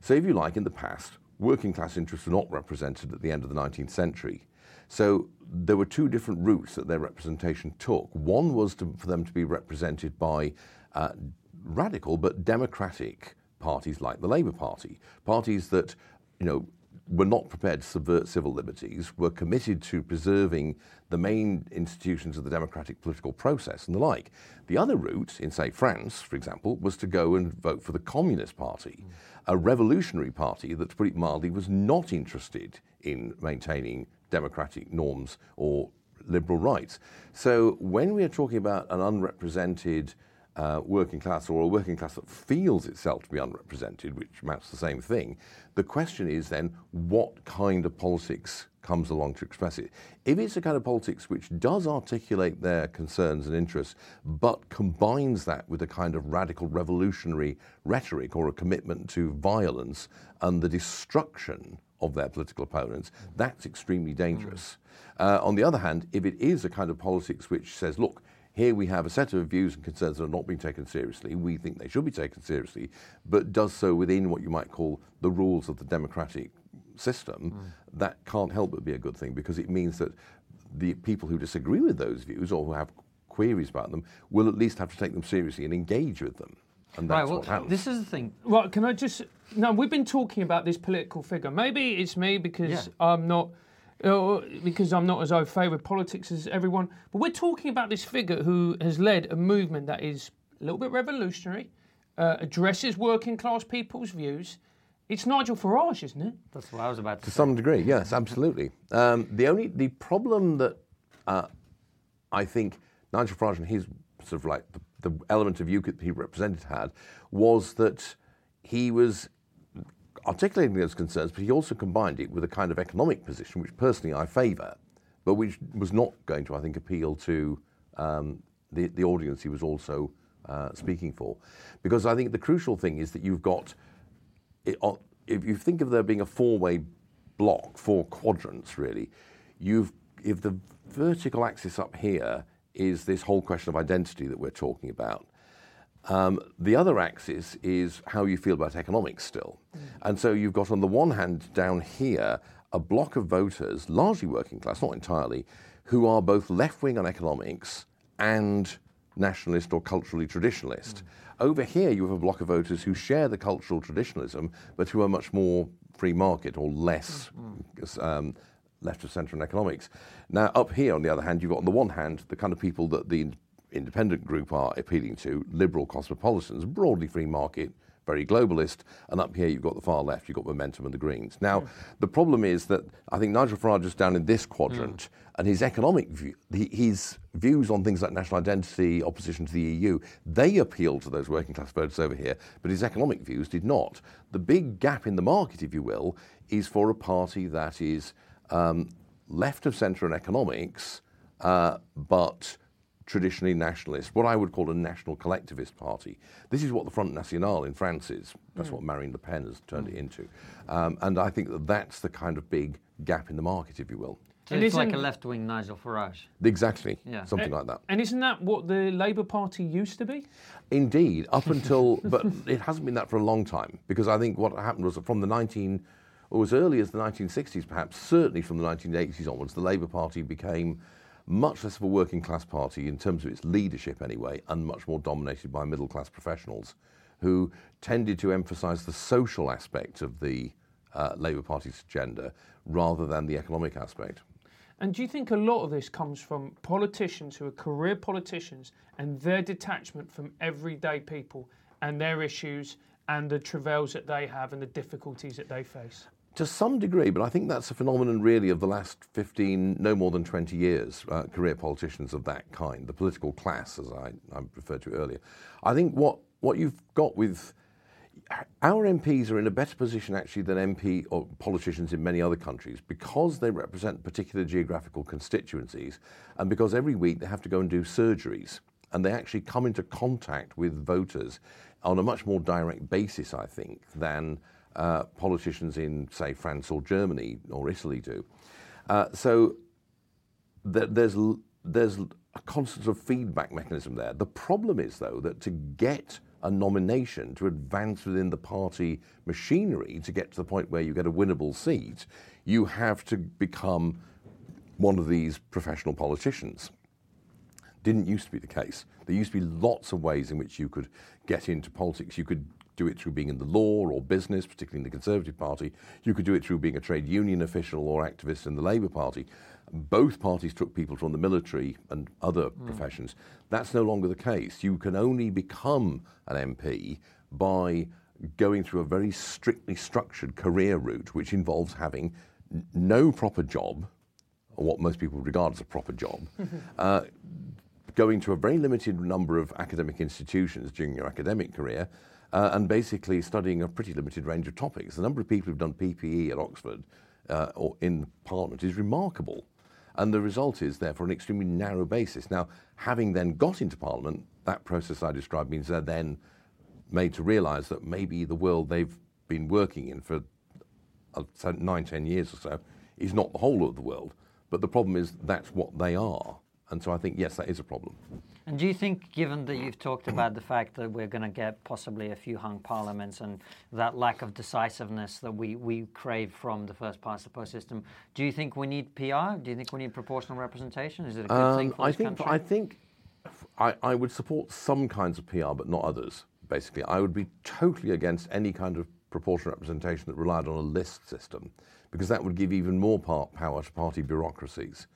Speaker 3: So, if you like, in the past, working class interests were not represented at the end of the 19th century. So, there were two different routes that their representation took. One was to, for them to be represented by uh, radical but democratic parties like the Labour Party, parties that, you know, were not prepared to subvert civil liberties, were committed to preserving the main institutions of the democratic political process and the like. The other route, in, say, France, for example, was to go and vote for the Communist Party, a revolutionary party that, to put it mildly, was not interested in maintaining democratic norms or liberal rights. So when we are talking about an unrepresented uh, working class or a working class that feels itself to be unrepresented, which amounts to the same thing, the question is then what kind of politics comes along to express it? If it's a kind of politics which does articulate their concerns and interests, but combines that with a kind of radical revolutionary rhetoric or a commitment to violence and the destruction of their political opponents, that's extremely dangerous. Uh, on the other hand, if it is a kind of politics which says, look, here we have a set of views and concerns that are not being taken seriously. We think they should be taken seriously, but does so within what you might call the rules of the democratic system. Hmm. That can't help but be a good thing because it means that the people who disagree with those views or who have queries about them will at least have to take them seriously and engage with them. And that's
Speaker 2: right. Well,
Speaker 3: what happens.
Speaker 2: this is the thing.
Speaker 1: Well, can I just? No, we've been talking about this political figure. Maybe it's me because
Speaker 2: Yeah.
Speaker 1: I'm not, because I'm not as au fait with politics as everyone. But we're talking about this figure who has led a movement that is a little bit revolutionary, uh, addresses working class people's views. It's Nigel Farage, isn't it?
Speaker 2: That's what I was about to
Speaker 3: To
Speaker 2: say.
Speaker 3: some degree, yes, absolutely. Um, the only the problem that uh, I think Nigel Farage and his sort of like the, the element of UKIP he represented had was that he was articulating those concerns, but he also combined it with a kind of economic position, which personally I favour, but which was not going to, I think, appeal to um, the, the audience he was also uh, speaking for. Because I think the crucial thing is that you've got, if you think of there being a four way block, four quadrants really, you've, if the vertical axis up here is this whole question of identity that we're talking about, um, the other axis is how you feel about economics still. Mm. And so you've got, on the one hand, down here, a block of voters, largely working class, not entirely, who are both left wing on economics and nationalist or culturally traditionalist. Mm. Over here, you have a block of voters who share the cultural traditionalism, but who are much more free market or less mm. um, left of centre in economics. Now, up here, on the other hand, you've got on the one hand the kind of people that the independent group are appealing to, liberal cosmopolitans, broadly free market, very globalist, and up here you've got the far left, you've got Momentum and the Greens. Now, mm. the problem is that I think Nigel Farage is down in this quadrant, mm. and his economic view, his views on things like national identity, opposition to the EU, they appeal to those working class voters over here, but his economic views did not. The big gap in the market, if you will, is for a party that is um, left of centre in economics, uh, but traditionally nationalist, what I would call a national collectivist party. This is what the Front National in France is. That's mm. what Marine Le Pen has turned mm. it into. Um, and I think that that's the kind of big gap in the market, if you will.
Speaker 2: So and it's like a left wing Nigel Farage.
Speaker 3: Exactly. Yeah. Something like that.
Speaker 1: And isn't that what the Labour Party used to be?
Speaker 3: Indeed, up until, but it hasn't been that for a long time because I think what happened was from the 19, or as early as the 1960s perhaps, certainly from the 1980s onwards, the Labour Party became much less of a working class party in terms of its leadership anyway, and much more dominated by middle class professionals who tended to emphasise the social aspect of the uh, Labour Party's agenda rather than the economic aspect.
Speaker 1: And do you think a lot of this comes from politicians who are career politicians and their detachment from everyday people and their issues and the travails that they have and the difficulties that they face?
Speaker 3: To some degree, but I think that's a phenomenon really of the last 15, no more than 20 years, uh, career politicians of that kind, the political class, as I, I referred to earlier. I think what, what you've got with our MPs are in a better position actually than MP or politicians in many other countries because they represent particular geographical constituencies and because every week they have to go and do surgeries and they actually come into contact with voters on a much more direct basis, I think, than politicians in, say, France or Germany or Italy do. Uh, so th- there's, there's a constant sort of feedback mechanism there. The problem is, though, that to get a nomination to advance within the party machinery to get to the point where you get a winnable seat, you have to become one of these professional politicians. Didn't used to be the case. There used to be lots of ways in which you could get into politics. You could do it through being in the law or business, particularly in the Conservative Party. You could do it through being a trade union official or activist in the Labour Party. Both parties took people from the military and other mm. professions. That's no longer the case. You can only become an MP by going through a very strictly structured career route, which involves having n- no proper job, or what most people regard as a proper job, uh, going to a very limited number of academic institutions during your academic career, uh, and basically studying a pretty limited range of topics. The number of people who've done PPE at Oxford uh, or in Parliament is remarkable. And the result is, therefore, an extremely narrow basis. Now, having then got into Parliament, that process I described means they're then made to realise that maybe the world they've been working in for uh, nine, ten years or so is not the whole of the world. But the problem is that's what they are. And so I think, yes, that is a problem.
Speaker 2: And do you think, given that you've talked about the fact that we're going to get possibly a few hung parliaments and that lack of decisiveness that we, we crave from the first past the post system, do you think we need PR? Do you think we need proportional representation? Is it a good um, thing for
Speaker 3: I think,
Speaker 2: country?
Speaker 3: I think I, I would support some kinds of PR, but not others, basically. I would be totally against any kind of proportional representation that relied on a list system, because that would give even more power to party bureaucracies.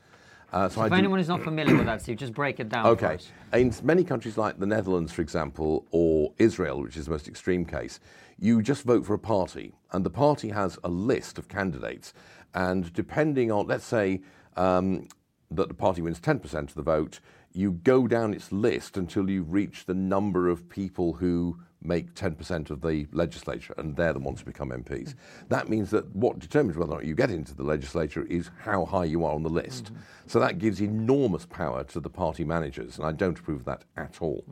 Speaker 2: Uh, so, if anyone is not familiar with that, Steve, just break it down.
Speaker 3: Okay. In many countries like the Netherlands, for example, or Israel, which is the most extreme case, you just vote for a party, and the party has a list of candidates. And depending on, let's say, um, that the party wins 10% of the vote, you go down its list until you reach the number of people who make 10% of the legislature, and they're the ones who become MPs. That means that what determines whether or not you get into the legislature is how high you are on the list. So that gives enormous power to the party managers, and I don't approve of that at all.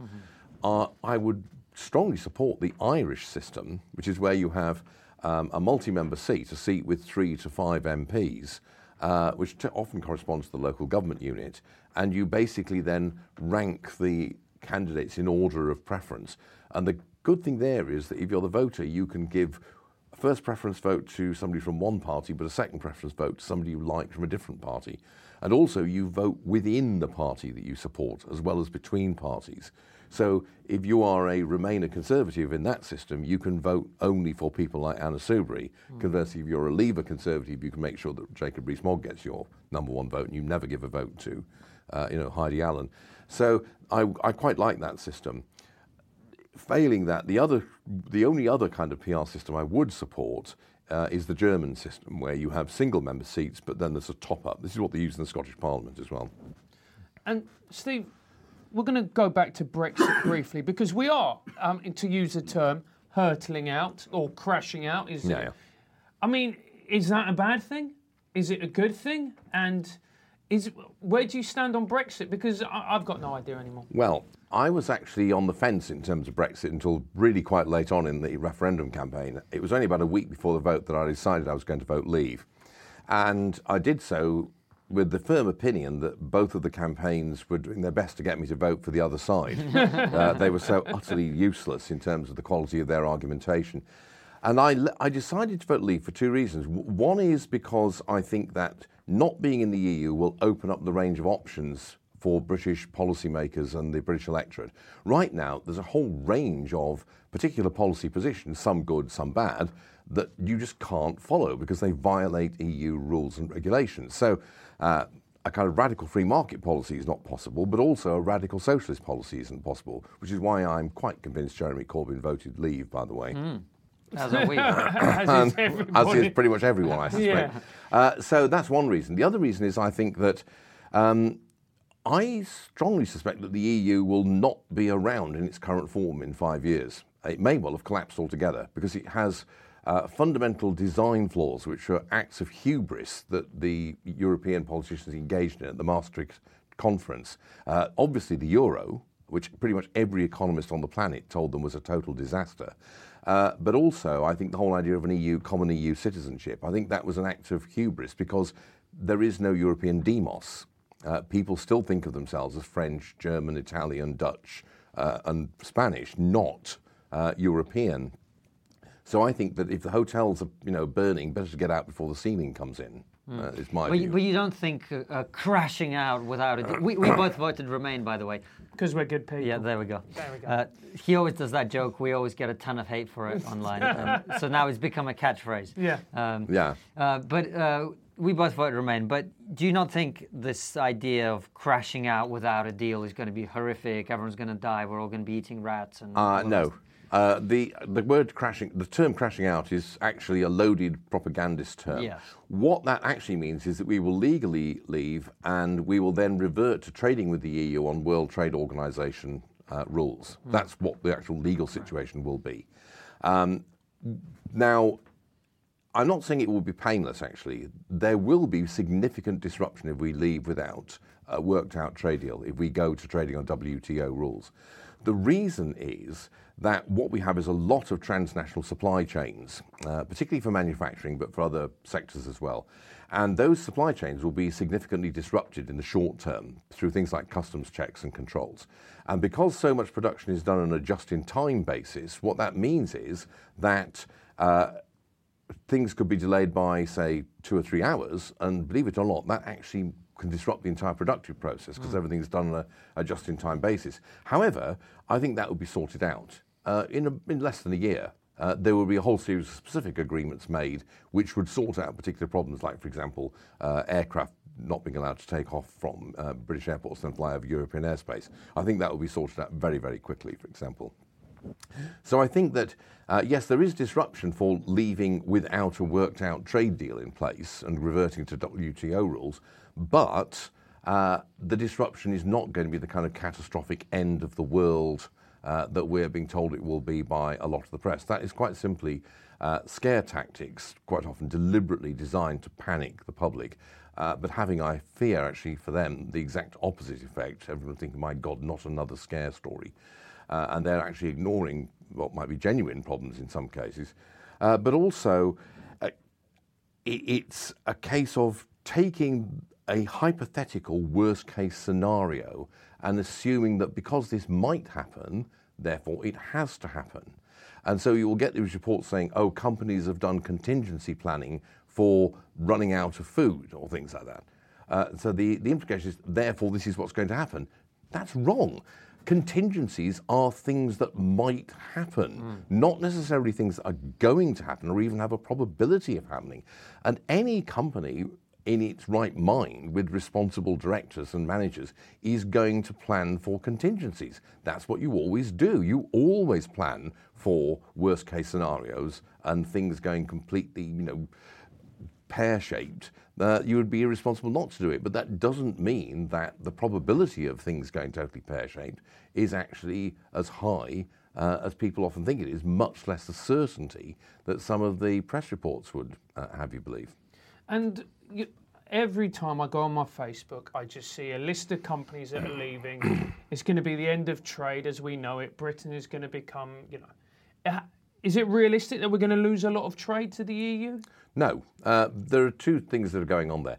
Speaker 3: Uh, I would strongly support the Irish system, which is where you have um, a multi member seat, a seat with three to five MPs. Uh, which t- often corresponds to the local government unit, and you basically then rank the candidates in order of preference. And the good thing there is that if you're the voter, you can give a first preference vote to somebody from one party, but a second preference vote to somebody you like from a different party. And also, you vote within the party that you support, as well as between parties. So, if you are a Remainer Conservative in that system, you can vote only for people like Anna Soubry. Conversely, if you're a Leaver Conservative, you can make sure that Jacob Rees-Mogg gets your number one vote, and you never give a vote to, uh, you know, Heidi Allen. So, I, I quite like that system failing that, the other, the only other kind of PR system I would support uh, is the German system, where you have single member seats, but then there's a top up. This is what they use in the Scottish Parliament as well.
Speaker 1: And Steve, we're going to go back to Brexit briefly because we are, um, to use the term, hurtling out or crashing out. Is
Speaker 3: Yeah, yeah.
Speaker 1: I mean, is that a bad thing? Is it a good thing? And is where do you stand on Brexit? Because I, I've got no idea anymore.
Speaker 3: Well, I was actually on the fence in terms of Brexit until really quite late on in the referendum campaign. It was only about a week before the vote that I decided I was going to vote leave. And I did so with the firm opinion that both of the campaigns were doing their best to get me to vote for the other side. uh, they were so utterly useless in terms of the quality of their argumentation. And I, I decided to vote leave for two reasons. One is because I think that not being in the EU will open up the range of options for British policymakers and the British electorate. Right now, there's a whole range of particular policy positions, some good, some bad, that you just can't follow because they violate EU rules and regulations. So, uh, a kind of radical free market policy is not possible, but also a radical socialist policy isn't possible, which is why I'm quite convinced Jeremy Corbyn voted leave, by the way.
Speaker 2: As are we.
Speaker 1: As is
Speaker 3: As is pretty much everyone, I suspect.
Speaker 1: Yeah.
Speaker 3: Uh, so that's one reason. The other reason is I think that um, I strongly suspect that the EU will not be around in its current form in five years. It may well have collapsed altogether because it has uh, fundamental design flaws, which are acts of hubris that the European politicians engaged in at the Maastricht conference. Uh, obviously, the euro, which pretty much every economist on the planet told them was a total disaster. Uh, but also, I think the whole idea of an EU, common EU citizenship, I think that was an act of hubris because there is no European demos. Uh, people still think of themselves as French, German, Italian, Dutch, uh, and Spanish, not uh, European. So I think that if the hotels are, you know, burning, better to get out before the ceiling comes in. Uh, is my
Speaker 2: But
Speaker 3: view.
Speaker 2: you, but you don't think uh, uh, crashing out without it. We, we both voted Remain, by the way.
Speaker 1: Because we're good people.
Speaker 2: Yeah, there we go.
Speaker 1: There we go.
Speaker 2: Uh, he always does that joke. We always get a ton of hate for it online. Um, so now it's become a catchphrase.
Speaker 1: Yeah.
Speaker 2: Um,
Speaker 3: yeah.
Speaker 2: uh, but uh, we both voted Remain. But do you not think this idea of crashing out without a deal is going to be horrific? Everyone's going to die. We're all going to be eating rats. And
Speaker 3: Uh, no. Uh, the the word crashing, the term crashing out is actually a loaded propagandist term.
Speaker 2: Yes.
Speaker 3: What that actually means is that we will legally leave and we will then revert to trading with the EU on World Trade Organization uh, rules. That's what the actual legal situation will be. Um, now, I'm not saying it will be painless, actually. There will be significant disruption if we leave without a worked out trade deal, if we go to trading on WTO rules. The reason is that what we have is a lot of transnational supply chains, uh, particularly for manufacturing, but for other sectors as well. And those supply chains will be significantly disrupted in the short term through things like customs checks and controls. And because so much production is done on a just in time basis, what that means is that uh, things could be delayed by, say, two or three hours, and believe it or not, that actually can disrupt the entire productive process because everything's done on a, a just-in-time basis. However, I think that will be sorted out uh, in, a, in less than a year. Uh, there will be a whole series of specific agreements made which would sort out particular problems, like, for example, uh, aircraft not being allowed to take off from uh, British airports and fly over European airspace. I think that will be sorted out very, very quickly, for example. So I think that, uh, yes, there is disruption for leaving without a worked out trade deal in place and reverting to WTO rules, but uh, the disruption is not going to be the kind of catastrophic end of the world uh, that we're being told it will be by a lot of the press. That is quite simply uh, scare tactics, quite often deliberately designed to panic the public. But having, I fear, actually for them, the exact opposite effect. Everyone thinking, my God, not another scare story. And they're actually ignoring what might be genuine problems in some cases. But also, it, it's a case of taking a hypothetical worst case scenario and assuming that because this might happen, therefore it has to happen. And so you will get these reports saying, oh, companies have done contingency planning for running out of food or things like that. Uh, so the, the implication is, therefore, this is what's going to happen. That's wrong. Contingencies are things that might happen, mm. not necessarily things that are going to happen or even have a probability of happening. And any company in its right mind with responsible directors and managers is going to plan for contingencies. That's what you always do. You always plan for worst case scenarios and things going completely, you know, pear shaped. Uh, you would be irresponsible not to do it. But that doesn't mean that the probability of things going totally pear shaped is actually as high uh, as people often think it is, much less the certainty that some of the press reports would uh, have you believe.
Speaker 1: And you, every time I go on my Facebook, I just see a list of companies that are leaving. it's going to be the end of trade as we know it. Britain is going to become, you know. Uh, is it realistic that we're going to lose a lot of trade to the EU?
Speaker 3: No. Uh, there are two things that are going on there.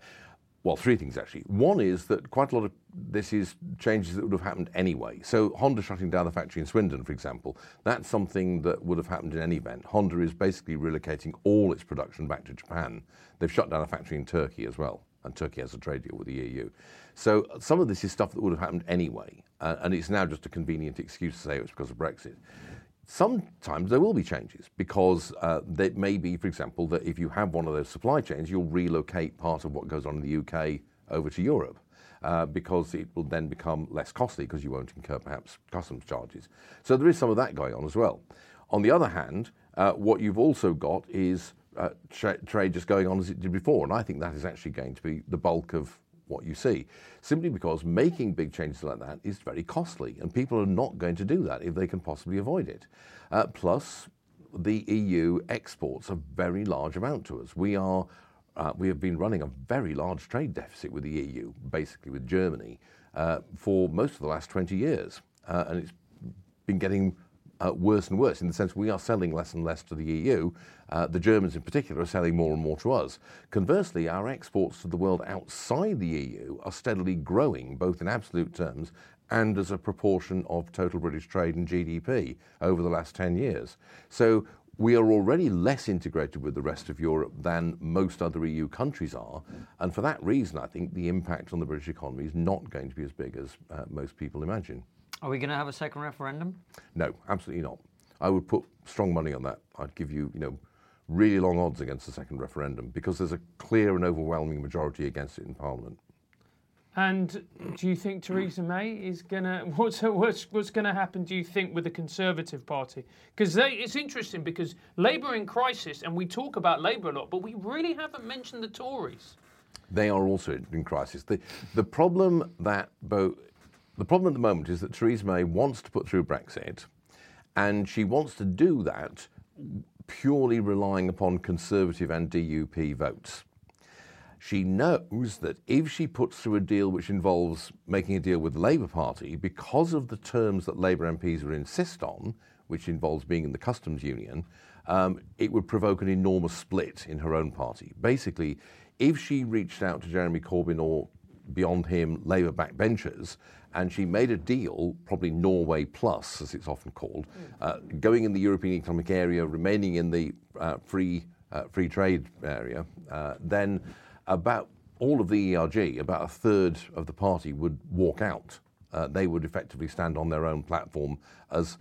Speaker 3: Well, three things actually. One is that quite a lot of this is changes that would have happened anyway. So Honda shutting down the factory in Swindon, for example, that's something that would have happened in any event. Honda is basically relocating all its production back to Japan. They've shut down a factory in Turkey as well, and Turkey has a trade deal with the EU. So some of this is stuff that would have happened anyway, uh, and it's now just a convenient excuse to say it's because of Brexit. Sometimes there will be changes because uh, it may be, for example, that if you have one of those supply chains, you'll relocate part of what goes on in the UK over to Europe. Uh, because it will then become less costly because you won't incur perhaps customs charges. So there is some of that going on as well. On the other hand, uh, what you've also got is uh, tra- trade just going on as it did before, and I think that is actually going to be the bulk of what you see, simply because making big changes like that is very costly, and people are not going to do that if they can possibly avoid it. Uh, plus, the EU exports a very large amount to us. We are uh, we have been running a very large trade deficit with the EU, basically with Germany, uh, for most of the last 20 years, uh, and it's been getting uh, worse and worse in the sense we are selling less and less to the EU. Uh, the Germans, in particular, are selling more and more to us. Conversely, our exports to the world outside the EU are steadily growing, both in absolute terms and as a proportion of total British trade and GDP over the last 10 years. So we are already less integrated with the rest of Europe than most other EU countries are. And for that reason, I think the impact on the British economy is not going to be as big as uh, most people imagine.
Speaker 2: Are we going to have a second referendum?
Speaker 3: No, absolutely not. I would put strong money on that. I'd give you, you know, really long odds against a second referendum because there's a clear and overwhelming majority against it in Parliament.
Speaker 1: And do you think Theresa May is gonna what's what's, what's gonna happen? Do you think with the Conservative Party? Because it's interesting because Labour in crisis, and we talk about Labour a lot, but we really haven't mentioned the Tories.
Speaker 3: They are also in crisis. The the problem that the problem at the moment is that Theresa May wants to put through Brexit, and she wants to do that purely relying upon Conservative and DUP votes. She knows that if she puts through a deal which involves making a deal with the Labour Party, because of the terms that Labour MPs would insist on, which involves being in the customs union, um, it would provoke an enormous split in her own party. Basically, if she reached out to Jeremy Corbyn or beyond him Labour backbenchers and she made a deal, probably Norway Plus, as it's often called, uh, going in the European Economic Area, remaining in the uh, free uh, free trade area, uh, then about all of the ERG, about a third of the party would walk out. Uh, they would effectively stand on their own platform as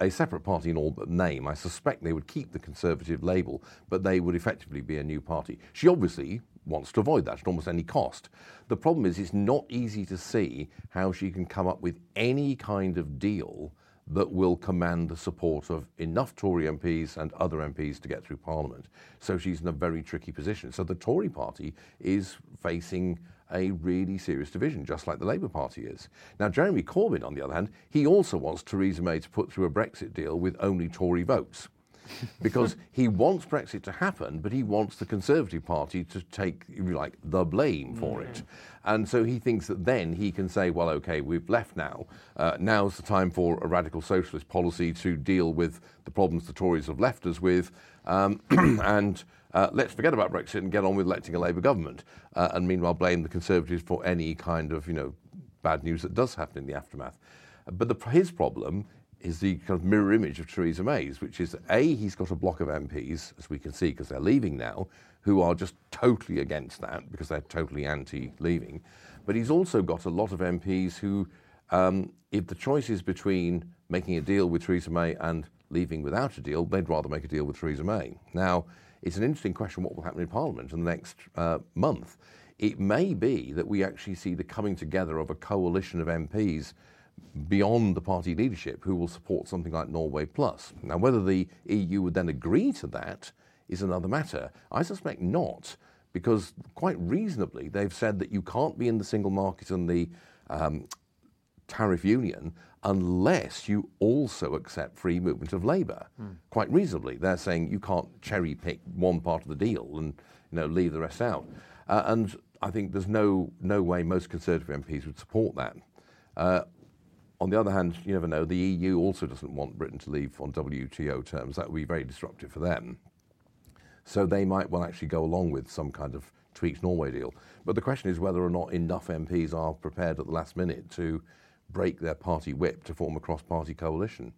Speaker 3: a separate party in all but name. I suspect they would keep the Conservative label, but they would effectively be a new party. She obviously wants to avoid that at almost any cost. The problem is, it's not easy to see how she can come up with any kind of deal that will command the support of enough Tory MPs and other MPs to get through Parliament. So she's in a very tricky position. So the Tory party is facing a really serious division, just like the Labour Party is. Now, Jeremy Corbyn, on the other hand, he also wants Theresa May to put through a Brexit deal with only Tory votes. Because he wants Brexit to happen, but he wants the Conservative Party to take, if you like, the blame for it. And so he thinks that then he can say, well, okay, we've left now. Uh, now's the time for a radical socialist policy to deal with the problems the Tories have left us with. Um, and uh, let's forget about Brexit and get on with electing a Labour government. Uh, and meanwhile, blame the Conservatives for any kind of, you know, bad news that does happen in the aftermath. But the, his problem is the kind of mirror image of Theresa May's, which is A, he's got a block of MPs, as we can see, because they're leaving now, who are just totally against that because they're totally anti leaving. But he's also got a lot of MPs who, um, if the choice is between making a deal with Theresa May and leaving without a deal, they'd rather make a deal with Theresa May. Now, it's an interesting question what will happen in Parliament in the next uh, month. It may be that we actually see the coming together of a coalition of MPs beyond the party leadership who will support something like Norway Plus. Now, whether the EU would then agree to that is another matter. I suspect not, because quite reasonably they've said that you can't be in the single market and the um, tariff union unless you also accept free movement of labour. Quite reasonably, they're saying you can't cherry pick one part of the deal and you know leave the rest out. Uh, and I think there's no no way most Conservative MPs would support that. Uh, on the other hand, you never know. The EU also doesn't want Britain to leave on WTO terms. That would be very disruptive for them. So they might well actually go along with some kind of tweaked Norway deal. But the question is whether or not enough MPs are prepared at the last minute to break their party whip to form a cross party coalition.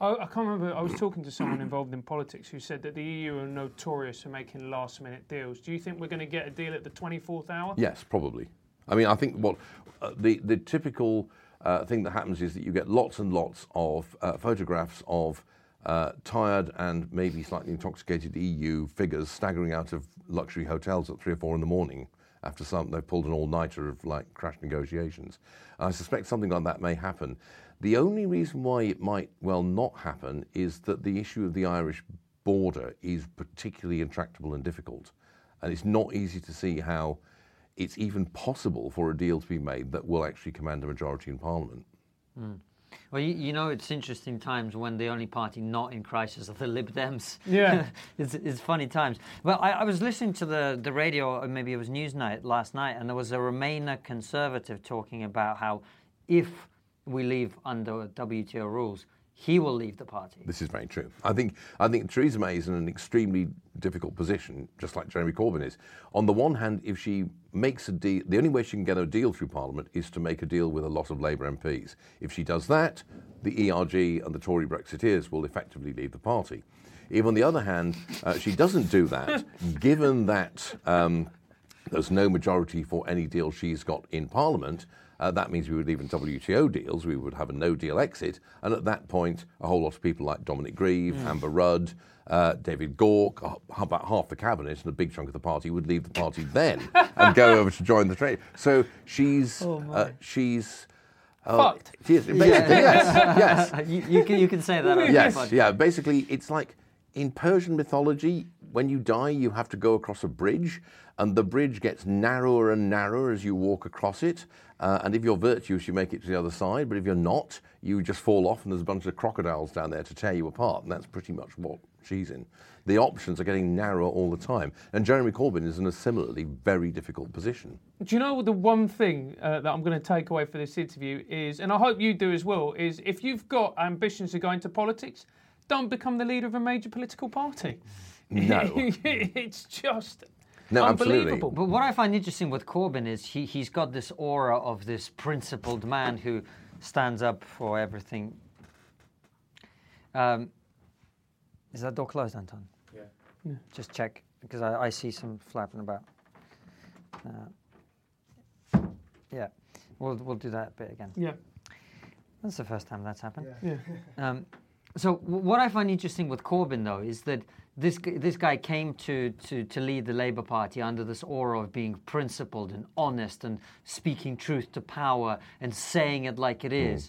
Speaker 1: I, I can't remember. I was talking to someone involved in politics who said that the EU are notorious for making last minute deals. Do you think we're going to get a deal at the 24th hour?
Speaker 3: Yes, probably. I mean, I think what uh, the, the typical thing that happens is that you get lots and lots of uh, photographs of uh, tired and maybe slightly intoxicated EU figures staggering out of luxury hotels at three or four in the morning after some they've pulled an all-nighter of like crash negotiations. I suspect something like that may happen. The only reason why it might well not happen is that the issue of the Irish border is particularly intractable and difficult, and it's not easy to see how it's even possible for a deal to be made that will actually command a majority in Parliament. Hmm.
Speaker 2: Well, you, you know, it's interesting times when the only party not in crisis are the Lib Dems.
Speaker 1: Yeah.
Speaker 2: it's, it's funny times. Well, I, I was listening to the, the radio, or maybe it was Newsnight last night, and there was a Remainer conservative talking about how if we leave under WTO rules, he will leave the party.
Speaker 3: This is very true. I think I think Theresa May is in an extremely difficult position, just like Jeremy Corbyn is. On the one hand, if she makes a deal, the only way she can get a deal through Parliament is to make a deal with a lot of Labour MPs. If she does that, the ERG and the Tory Brexiteers will effectively leave the party. If, on the other hand, uh, she doesn't do that, given that um, there's no majority for any deal she's got in Parliament. Uh, that means we would leave in WTO deals, we would have a no deal exit, and at that point, a whole lot of people like Dominic Grieve, Amber Rudd, uh, David Gauke, uh, about half the cabinet and a big chunk of the party would leave the party then and go over to join the trade. So she's uh, she's uh,
Speaker 1: Fucked.
Speaker 3: She is, basically, yes, yes.
Speaker 2: you, you, can, you can say that
Speaker 3: Yes, yeah. Basically, it's like in Persian mythology, when you die, you have to go across a bridge, and the bridge gets narrower and narrower as you walk across it. Uh, and if you're virtuous, you make it to the other side. But if you're not, you just fall off, and there's a bunch of crocodiles down there to tear you apart. And that's pretty much what she's in. The options are getting narrower all the time. And Jeremy Corbyn is in a similarly very difficult position.
Speaker 1: Do you know the one thing uh, that I'm going to take away for this interview is, and I hope you do as well, is if you've got ambitions to go into politics, don't become the leader of a major political party.
Speaker 3: No.
Speaker 1: it's just
Speaker 3: No, absolutely.
Speaker 1: unbelievable.
Speaker 2: But what I find interesting with Corbyn is he, he's got this aura of this principled man who stands up for everything. Um, is that door closed, Anton?
Speaker 1: Yeah.
Speaker 2: Just check, because I, I see some flapping about. Uh, yeah, we'll, we'll do that bit again.
Speaker 1: Yeah,
Speaker 2: That's the first time that's happened.
Speaker 1: yeah.
Speaker 2: Um, so what I find interesting with Corbyn, though, is that this this guy came to, to, to lead the Labour Party under this aura of being principled and honest and speaking truth to power and saying it like it is.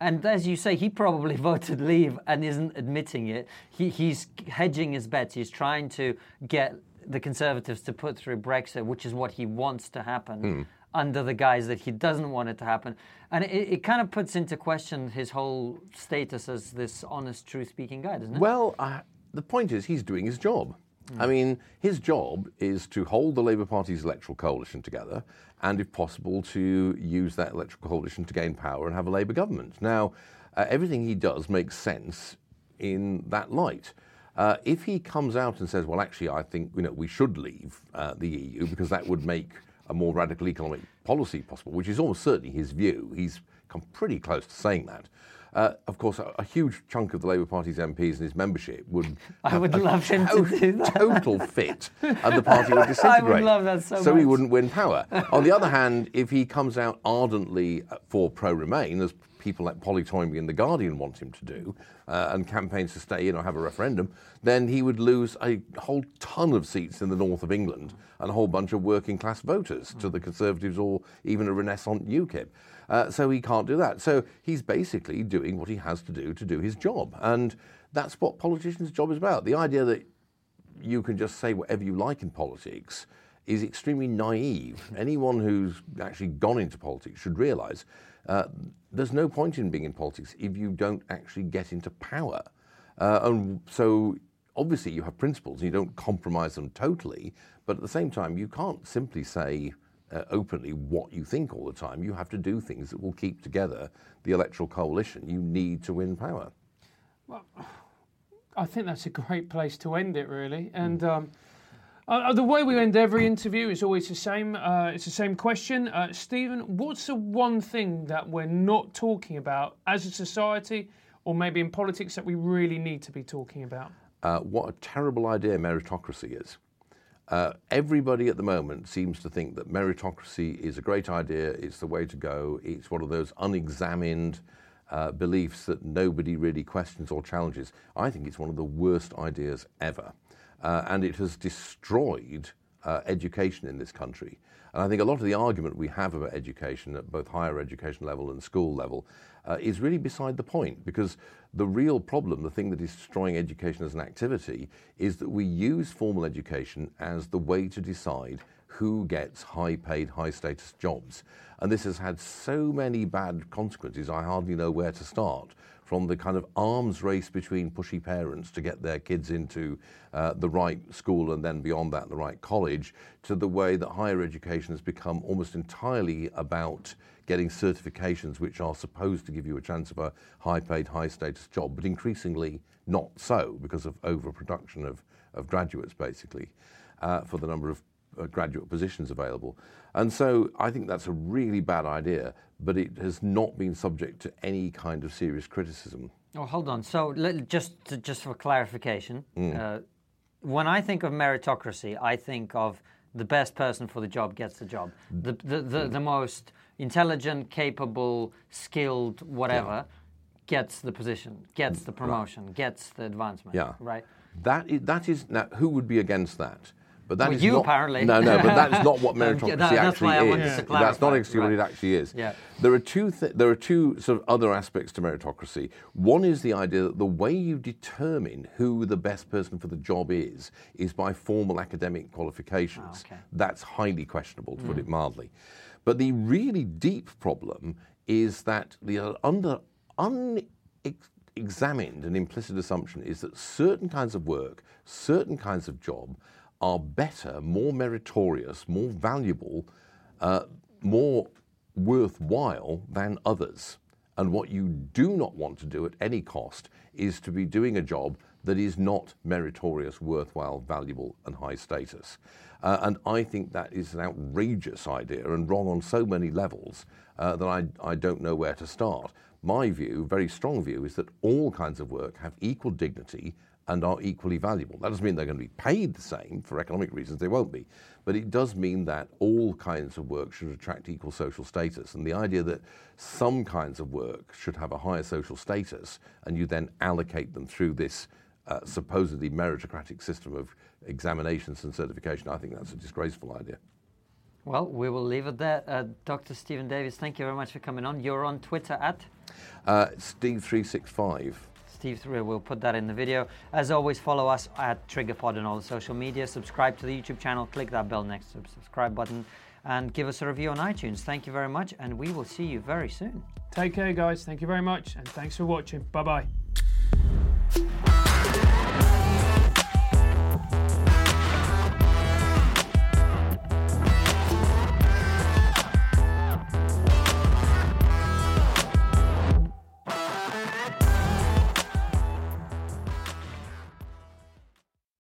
Speaker 2: Hmm. and as you say, he probably voted leave and isn't admitting it. He, he's hedging his bets. He's trying to get the Conservatives to put through Brexit, which is what he wants to happen, hmm. Under the guise that he doesn't want it to happen. And it, it kind of puts into question his whole status as this honest, truth speaking guy, doesn't it?
Speaker 3: Well, uh, the point is, he's doing his job. I mean, his job is to hold the Labour Party's electoral coalition together and, if possible, to use that electoral coalition to gain power and have a Labour government. Now, uh, everything he does makes sense in that light. Uh, if he comes out and says, "Well, actually, I think you know we should leave uh, the EU because that would make a more radical economic policy possible," which is almost certainly his view, he's come pretty close to saying that. Uh, of course, a, a huge chunk of the Labour Party's MPs and his membership would
Speaker 2: I would love him to do that.
Speaker 3: total fit, and the party would disintegrate.
Speaker 2: I would love that so
Speaker 3: he
Speaker 2: much.
Speaker 3: wouldn't win power. On the other hand, if he comes out ardently for pro-Remain, as people like Polly Toynbee and the Guardian want him to do, uh, and campaigns to stay in or have a referendum, then he would lose a whole ton of seats in the north of England and a whole bunch of working-class voters to the Conservatives or even a Renaissance UKIP. Uh, so he can't do that. So he's basically doing what he has to do to do his job, and that's what politicians' job is about. The idea that you can just say whatever you like in politics is extremely naive. Anyone who's actually gone into politics should realise uh, there's no point in being in politics if you don't actually get into power. Uh, and so obviously you have principles and you don't compromise them totally, but at the same time you can't simply say uh, openly what you think all the time. You have to do things that will keep together the electoral coalition you need to win power.
Speaker 1: Well, I think that's a great place to end it, really. And um, uh, the way we end every interview is always the same. Uh, it's the same question. Uh, Stephen, what's the one thing that we're not talking about as a society or maybe in politics that we really need to be talking about?
Speaker 3: uh, what a terrible idea meritocracy is. Uh, everybody at the moment seems to think that meritocracy is a great idea, it's the way to go, it's one of those unexamined uh, beliefs that nobody really questions or challenges. I think it's one of the worst ideas ever. Uh, and it has destroyed uh, education in this country. And I think a lot of the argument we have about education at both higher education level and school level uh, is really beside the point because the real problem, the thing that is destroying education as an activity, is that we use formal education as the way to decide who gets high paid, high status jobs. And this has had so many bad consequences, I hardly know where to start. From the kind of arms race between pushy parents to get their kids into uh, the right school and then beyond that, the right college, to the way that higher education has become almost entirely about getting certifications which are supposed to give you a chance of a high paid, high status job, but increasingly not so because of overproduction of, of graduates, basically, uh, for the number of uh, graduate positions available. And so I think that's a really bad idea, but it has not been subject to any kind of serious criticism.
Speaker 2: Oh, hold on. So let, just to, just for clarification, uh, when I think of meritocracy, I think of the best person for the job gets the job. The the, the, the most intelligent, capable, skilled, whatever, gets the position, gets the promotion, gets the advancement.
Speaker 3: Yeah.
Speaker 2: Right.
Speaker 3: That is, that is now, who would be against that? But that
Speaker 2: Well,
Speaker 3: is
Speaker 2: you
Speaker 3: not,
Speaker 2: apparently.
Speaker 3: No, no, but that's not what
Speaker 2: Um, yeah,
Speaker 3: meritocracy
Speaker 2: that-
Speaker 3: actually
Speaker 2: why I wanted
Speaker 3: is.
Speaker 2: to
Speaker 3: That's not actually what it actually is.
Speaker 2: Yeah.
Speaker 3: There are two. Th- there are two sort of other aspects to meritocracy. One is the idea that the way you determine who the best person for the job is is by formal academic qualifications.
Speaker 2: Ah, okay.
Speaker 3: That's highly questionable, to put it mildly. But the really deep problem is that the uh, under unexamined and implicit assumption is that certain kinds of work, certain kinds of job, are better, more meritorious, more valuable, uh, more worthwhile than others. And what you do not want to do at any cost is to be doing a job that is not meritorious, worthwhile, valuable, and high status. Uh, and I think that is an outrageous idea and wrong on so many levels uh, that I, I don't know where to start. My view, very strong view, is that all kinds of work have equal dignity and are equally valuable. That doesn't mean they're going to be paid the same. For economic reasons, they won't be. But it does mean that all kinds of work should attract equal social status. And the idea that some kinds of work should have a higher social status and you then allocate them through this uh, supposedly meritocratic system of examinations and certification, I think that's a disgraceful idea.
Speaker 2: Well, we will leave it there. Uh, Dr. Stephen Davies, thank you very much for coming on. You're on Twitter at
Speaker 3: Uh, Steve365.
Speaker 2: Steve Three. We'll put that in the video. As always, follow us at TriggerPod on all the social media. Subscribe to the YouTube channel. Click that bell next to the subscribe button, and give us a review on iTunes. Thank you very much, and we will see you very soon.
Speaker 1: Take care, guys. Thank you very much, and thanks for watching. Bye bye.